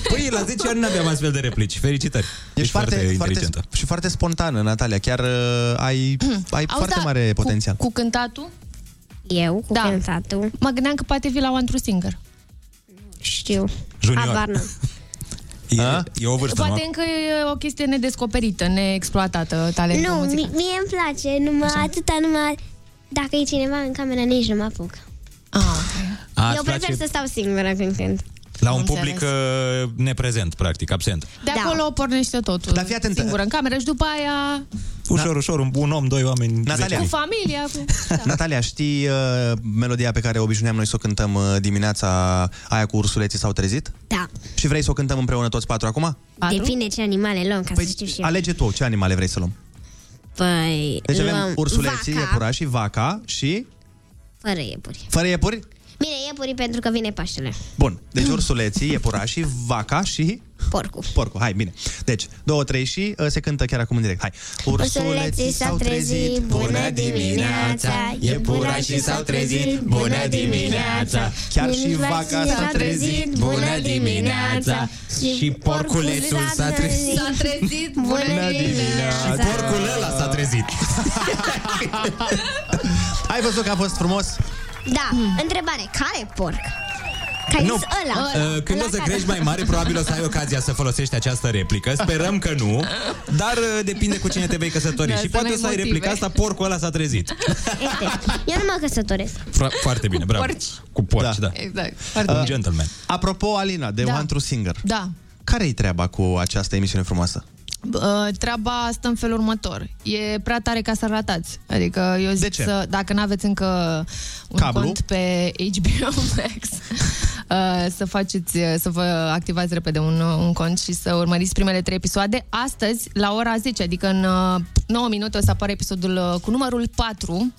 Păi, la 10 ani n-aveam astfel de replici. Felicitări. Ești foarte, foarte, inteligentă. și foarte spontană, Natalia. Chiar uh, ai, ai Auzi, foarte da, mare potențial. Cu, cu cântatul? Eu, cu Da. cântatul. Mă gândeam că poate vii la One True Singer. Știu. Junior. Habar n-am. E, e o vârstă, Poate nu? încă e o chestie nedescoperită, neexploatată, talentul Nu, muzical. mi- mie îmi place, numai atâta, numai dacă e cineva în cameră, nici nu mă apuc. Ah, A, Eu îți prefer place să stau singură când cânt. La un Am public înțeles. uh, neprezent, practic, absent. De Da. acolo pornește totul. Dar fii atentă. Singură în cameră și după aia Ușor, ușor, un, un om, doi oameni, Natalia. 10 cu ani. familia. Cu... Da. Natalia, știi uh, melodia pe care obișnuiam noi să o cântăm uh, dimineața aia cu ursuleții s-au trezit? Da. Și vrei să o cântăm împreună toți patru acum? Patru? Depinde ce animale luăm, ca Păi să știu și eu. alege tu ce animale vrei să luăm. Păi, Deci avem luăm ursuleții, vaca, iepurașii, vaca și... Fără iepuri. Fără iepuri? Bine, iepurii pentru că vine Paștele. Bun. Deci ursuleții, iepurașii, vaca și... Porcul. Porcul. Hai, bine. Deci, două, trei și uh, se cântă chiar acum în direct. Hai. Ursuleții s-au trezit, bună dimineața, Iepurașii s-au trezit, bună dimineața. Chiar și vaca s-a trezit, bună dimineața. Și porculețul s-a trezit. S-a trezit, bună Bună dimineața. Și porcul ăla s-a trezit. Ai văzut că a fost frumos? Da, întrebare, care porc? Care Nu. zis ăla? Uh, Când Ăla o să care- crești mai mare, probabil o să ai ocazia să folosești această replică. Sperăm că nu, dar uh, depinde cu cine te vei căsători. Da, și să poate n-ai o să ai motive. replica asta, porcul ăla s-a trezit. Eu nu mă căsătoresc. Fra- foarte bine, bravo. Porci. Cu porci, da. Da. Exact. Un Foarte gentleman. Apropo, Alina, de Da. One True Singer. Da. Care-i treaba cu această emisiune frumoasă? Uh, treaba stă în felul următor. E prea tare ca să ratați. Adică eu zic De ce? să, dacă nu aveți încă un Cablu? cont pe HBO Max, uh, să faceți, să vă activați repede un, un cont și să urmăriți primele trei episoade. Astăzi, la ora 10, adică în uh, 9 minute, o să apară episodul uh, cu numărul 4.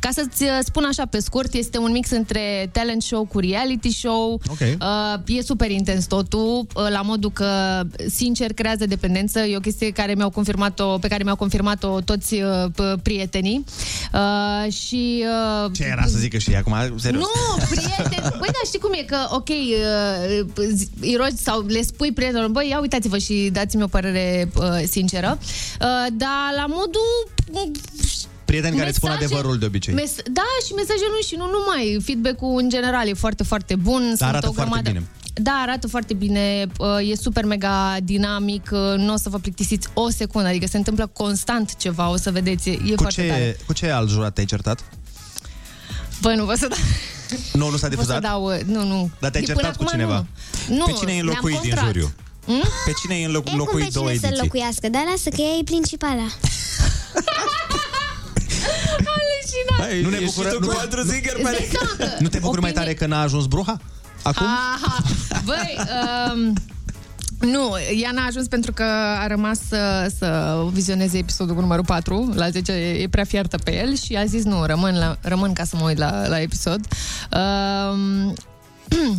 Ca să-ți uh, spun așa pe scurt, este un mix între talent show cu reality show. Ok. Uh, e super intens totul, uh, la modul că, sincer, creează dependență. E o chestie care mi-au confirmat-o, pe care mi-au confirmat-o toți uh, p- prietenii. Uh, și... Uh, Ce era să zică și ei acum? Serios. nu, prieten. Băi, dar știi cum e? Că, ok, uh, zi- îi rogi sau le spui prietenilor, băi, ia uitați-vă și dați-mi o părere uh, sinceră. Uh, dar la modul... Prieteni care îți spun Mesaje- adevărul de obicei. Mes- da, și mesaje nu și nu numai. Feedback-ul în general e foarte, foarte bun. Sunt arată o foarte grămadă... bine. Da, arată foarte bine, uh, e super mega dinamic, uh, nu o să vă plictisiți o secundă, adică se întâmplă constant ceva, o să vedeți, e, e Cu foarte tare. ce, cu ce alt jurat te-ai certat? Băi, nu vă să dau... Nu, nu s-a Vă să difuzat? dau, uh, nu, nu. Dar te-ai De certat până cu acum cineva? Nu. nu Pe cine ai ne-am înlocuit din contrat. juriu? Hmm? Pe cine ai înloc- E cum pe înlocuit două cine să ediții? înlocuiască, dar lasă că ea e principala. Hai, Nu ne ești bucură- și tu nu cu te- altru zinger, Îți dai seama că Nu te bucuri mai tare că n-a ajuns bruha? Acum? Aha, băi, um, nu, ea n-a ajuns pentru că a rămas să, să vizioneze episodul cu numărul 4, la 10 e, e prea fiertă pe el și a zis nu, rămân, la, rămân ca să mă uit la, la episod. Um,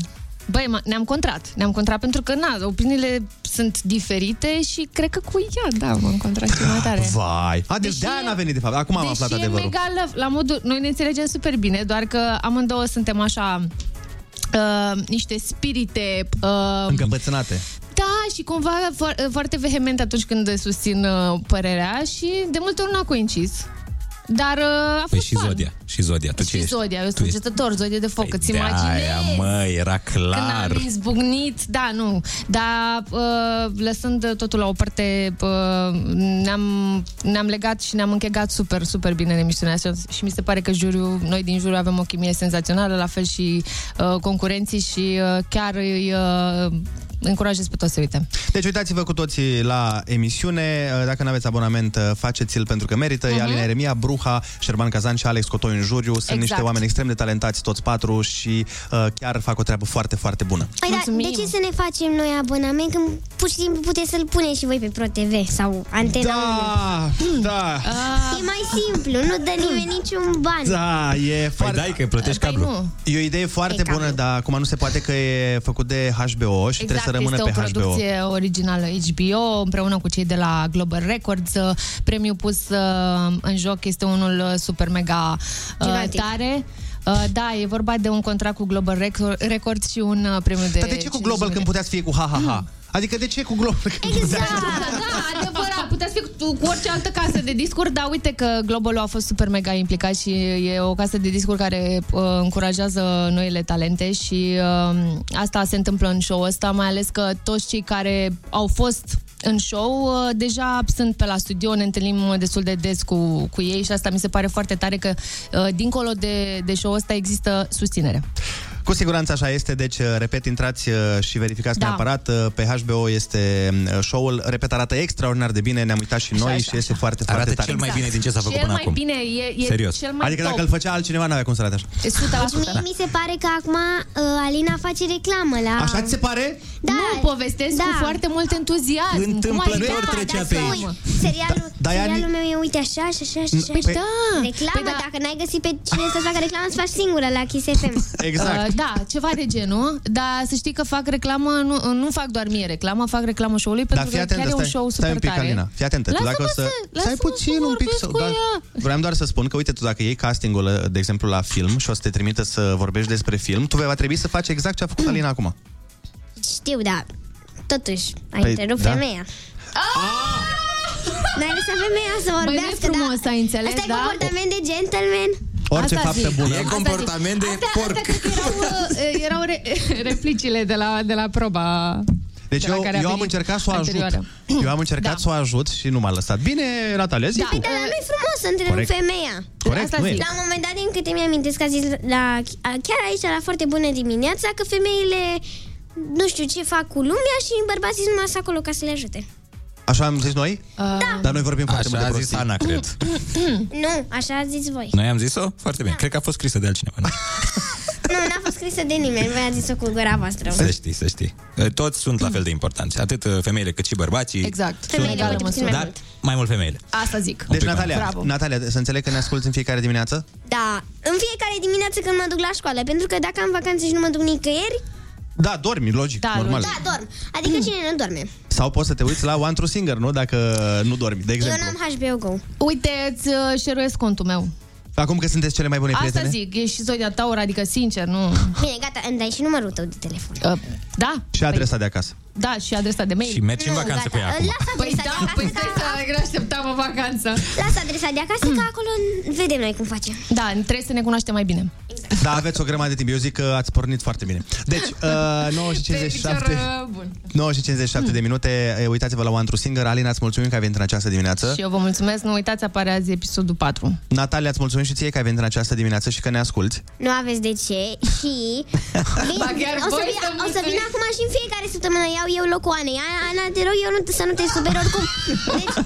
Băi, ma- ne-am contrat. Ne-am contrat pentru că, na, opiniile sunt diferite și cred că cu ea, da, m-am contrat și mai tare. Vai. A, deci de-aia n-a venit de fapt. Acum am Deși aflat e adevărul. mega la, la modul... Noi ne înțelegem super bine, doar că amândouă suntem așa... Uh, niște spirite uh, Încăpățânate. da, și cumva fo- foarte vehement atunci când susțin uh, părerea și de multe ori n-a coincis. Dar uh, a Păi fost și fun. Zodia. Și Zodia. Tu ce Și ești? Zodia, eu Tu sunt ești- săgetător, Zodie de foc, îți De imaginezi? aia, mă, era Când clar. am izbucnit, da, nu. Dar uh, lăsând totul la o parte, uh, ne-am, ne-am legat și ne-am închegat super, super bine în emisiunea asta și mi se pare că juriul, noi din juriu avem o chimie senzațională, la fel și uh, concurenții și uh, chiar îi uh, încurajez pe toți să uite. Deci uitați-vă cu toții la emisiune. Dacă nu aveți abonament, faceți-l pentru că merită. Uh-huh. E Mhm. Alina Eremia, Bruha, Șerban Cazan și Alex Cotoi în juriu. Sunt Exact. niște oameni extrem de talentați toți patru și uh, chiar fac o treabă foarte, foarte bună. Păi da, de ce să ne facem noi abonament când pur și simplu puteți să-l puneți și voi pe ProTV sau Antena Da, 1? da. E mai simplu, nu dă nimeni niciun ban. Da, e foarte... dai că plătești Păi cablu. nu. E o idee foarte E bună, cablu. dar acum nu se poate că e făcut de HBO și trebuie să rămână Exact, este pe o HBO. producție originală HBO împreună cu cei de la Global Records. Uh, Premiul pus uh, în joc este unul uh, super mega uh, Gigantic. tare. Uh, da, e vorba de un contract cu Global Reco- Records și un uh, premiu de Dar de ce cu 50 Global de când putea să fie cu ha-ha-ha? Adică de ce cu Global când putea Da, da, adevărat. Puteți fi cu, cu orice altă casă de discuri, dar uite că Global a fost super mega implicat și e o casă de discuri care uh, încurajează noile talente și uh, asta se întâmplă în show ăsta, mai ales că toți cei care au fost în show uh, deja sunt pe la studio, ne întâlnim destul de des cu, cu ei și asta mi se pare foarte tare că uh, dincolo de, de show ăsta există susținere. Cu siguranță așa este, deci, uh, repet, intrați uh, și verificați Da. neapărat. Uh, Pe HBO este uh, show-ul. Repet, arată extraordinar de bine, ne-am uitat și noi așa, și este foarte, Arată foarte tare. cel mai bine din ce s-a făcut cel până mai acum. bine, e, e Serios. cel mai Adică top. dacă îl făcea altcineva, n-avea cum să arate așa. 100%. Deci mie mi se pare că acum uh, Alina face reclamă la... Așa ți se pare? Da, nu, povestesc da. cu foarte mult entuziasm. Întâmplător Cum ai- trecea dar pe spui, aici. Serialul, Da, dar ea serialul ni- meu e uite așa și așa și așa. Păi și- da. Reclamă, Păi da. dacă n-ai găsit pe cine să facă reclamă, să faci singură la Kiss FM. Exact. Uh, da, ceva de genul, dar să știi că fac reclamă, nu, nu fac doar mie reclamă, fac reclamă show-ului Dar pentru fii că atentă, chiar e un stai, show stai super un pic, tare. Alina. Fii atentă. Tu Lasă-mă dacă o să... să- Stai lasă-mă puțin să un pic. vorbesc Să... cu Da. ea. Vreau doar să spun că, uite, tu dacă iei castingul, de exemplu, la film și o să te trimită să vorbești despre film, tu va trebui să faci exact ce a făcut Alina acum. Știu, da. Totuși, ai Păi, întrerupt da. femeia. N-ai lăsat femeia să Băi, nu e vorbească, frumos, da. ai înțeles, Asta e da? comportament de gentleman. Orice Asta faptă zic. bună. E Asta comportament de zic. porc. Astea, astea cred că erau, uh, erau re, replicile de la, de la proba. Deci de la eu, care a eu am venit încercat să o ajut. anterioară. Eu am încercat Da. să o ajut și nu m-a lăsat. Bine, Natalia, zi Da. tu. Dar nu-i frumos să întrerup Corect. femeia. Corect, Asta nu e. zic. La un moment dat, din câte mi-amintesc, a zis la, chiar aici, la foarte bună dimineața, că femeile nu știu ce fac cu lumea și bărbații sunt numai acolo ca să le ajute. Așa am zis noi? Uh, Dar noi vorbim foarte Așa mult de a zis prostii. Ana, cred. Nu, așa ați zis voi. Noi am zis-o? Foarte bine. Cred că a fost scrisă de altcineva. nu? Nu, n-a fost scrisă de nimeni, voi ați zis-o cu gura voastră. Să știi, să știi. Toți sunt la fel de importanți, atât uh, femeile cât și bărbații. Exact. Sunt- Femeile Egală mult puțin mai Dar mult. mai mult femeile. Asta zic. Deci, pic mai Natalia, Bravo. Natalia, să înțeleg că ne asculti în fiecare dimineață? Da, în fiecare dimineață când mă duc la școală, pentru că dacă am vacanțe și nu mă duc nicăieri, Da, dormi, logic, Da, normal. da, dorm. Adică cine nu dorme? Sau poți să te uiți la One True Singer, nu? Dacă nu dormi, de Eu exemplu. n-am HBO Go. Uite, îți uh, șeruiesc contul meu. Acum că sunteți cele mai bune Asta prietene? zic, ești și Zodia Taur, adică sincer, nu... Bine, gata, îmi dai și numărul tău de telefon. Uh, da, Și adresa de acasă. Da, și adresa de mail. Și mergi în Nu, vacanță gata. cu ea acum. Lasă Păi adresa da, de acasă, păi stai că... să ne așteptam o vacanță. Lasă adresa de acasă, că acolo vedem noi cum facem. Da, trebuie să ne cunoaștem mai bine. Da, aveți o grămadă de timp. Eu zic că ați pornit foarte bine. Deci, uh, 9 și 57... Pe picior, uh, bun. 9 și 57 de minute. E, Uitați-vă la One True Singer. Alina, îți mulțumim că ai venit în această dimineață. Și eu vă mulțumesc, nu uitați, apare azi episodul 4. Natalia, îți mulțumim și ție că ai venit în această dimineață și că ne asculti. Nu aveți de ce și... Vin, Ba chiar o, să voi vin, să o să vin mulțumim. acum și în fiecare săptămână iau eu locul Anei. Ana, Ana, te rog eu nu, să nu te superi oricum. Deci...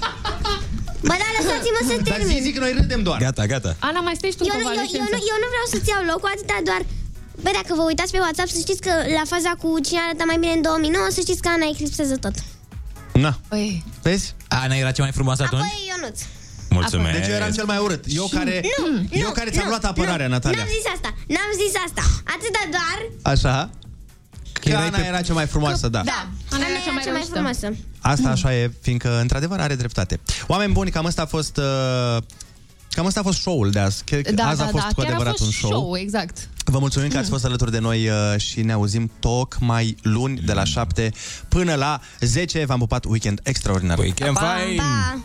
Bă, da, lăsați-mă să Dar zi, termin. zic, noi râdem doar. Gata, gata. Ana, mai stai și tu Eu nu, cumva, eu, eu, nu, eu nu vreau să-ți iau locul atâta doar... Bă, dacă vă uitați pe WhatsApp, să știți că la faza cu cine arată mai bine în 2009, să știți că Ana eclipsează tot. Na. Păi, Vezi? Ana era cea mai frumoasă atunci? Apoi Ionuț. Mulțumesc. Deci eu eram cel mai urât. Eu care, Nu, eu nu, care ți-am nu, luat apărarea, nu, Natalia. N-am zis asta, n-am zis asta. Atâta doar... Așa? Că Erai Ana pe- era cea mai frumoasă, da. Da, Ana era cea mai, reușită. frumoasă. Asta așa e, fiindcă într-adevăr are dreptate. Oameni buni, cam asta a fost... Uh, cam asta a fost show-ul de azi. Cred că da, azi da, a fost da, cu chiar a adevărat fost un show. show exact. Vă mulțumim că ați fost alături de noi uh, și ne auzim tocmai luni de la 7 până la 10. V-am pupat weekend extraordinar. Weekend Pa, fine! Pa!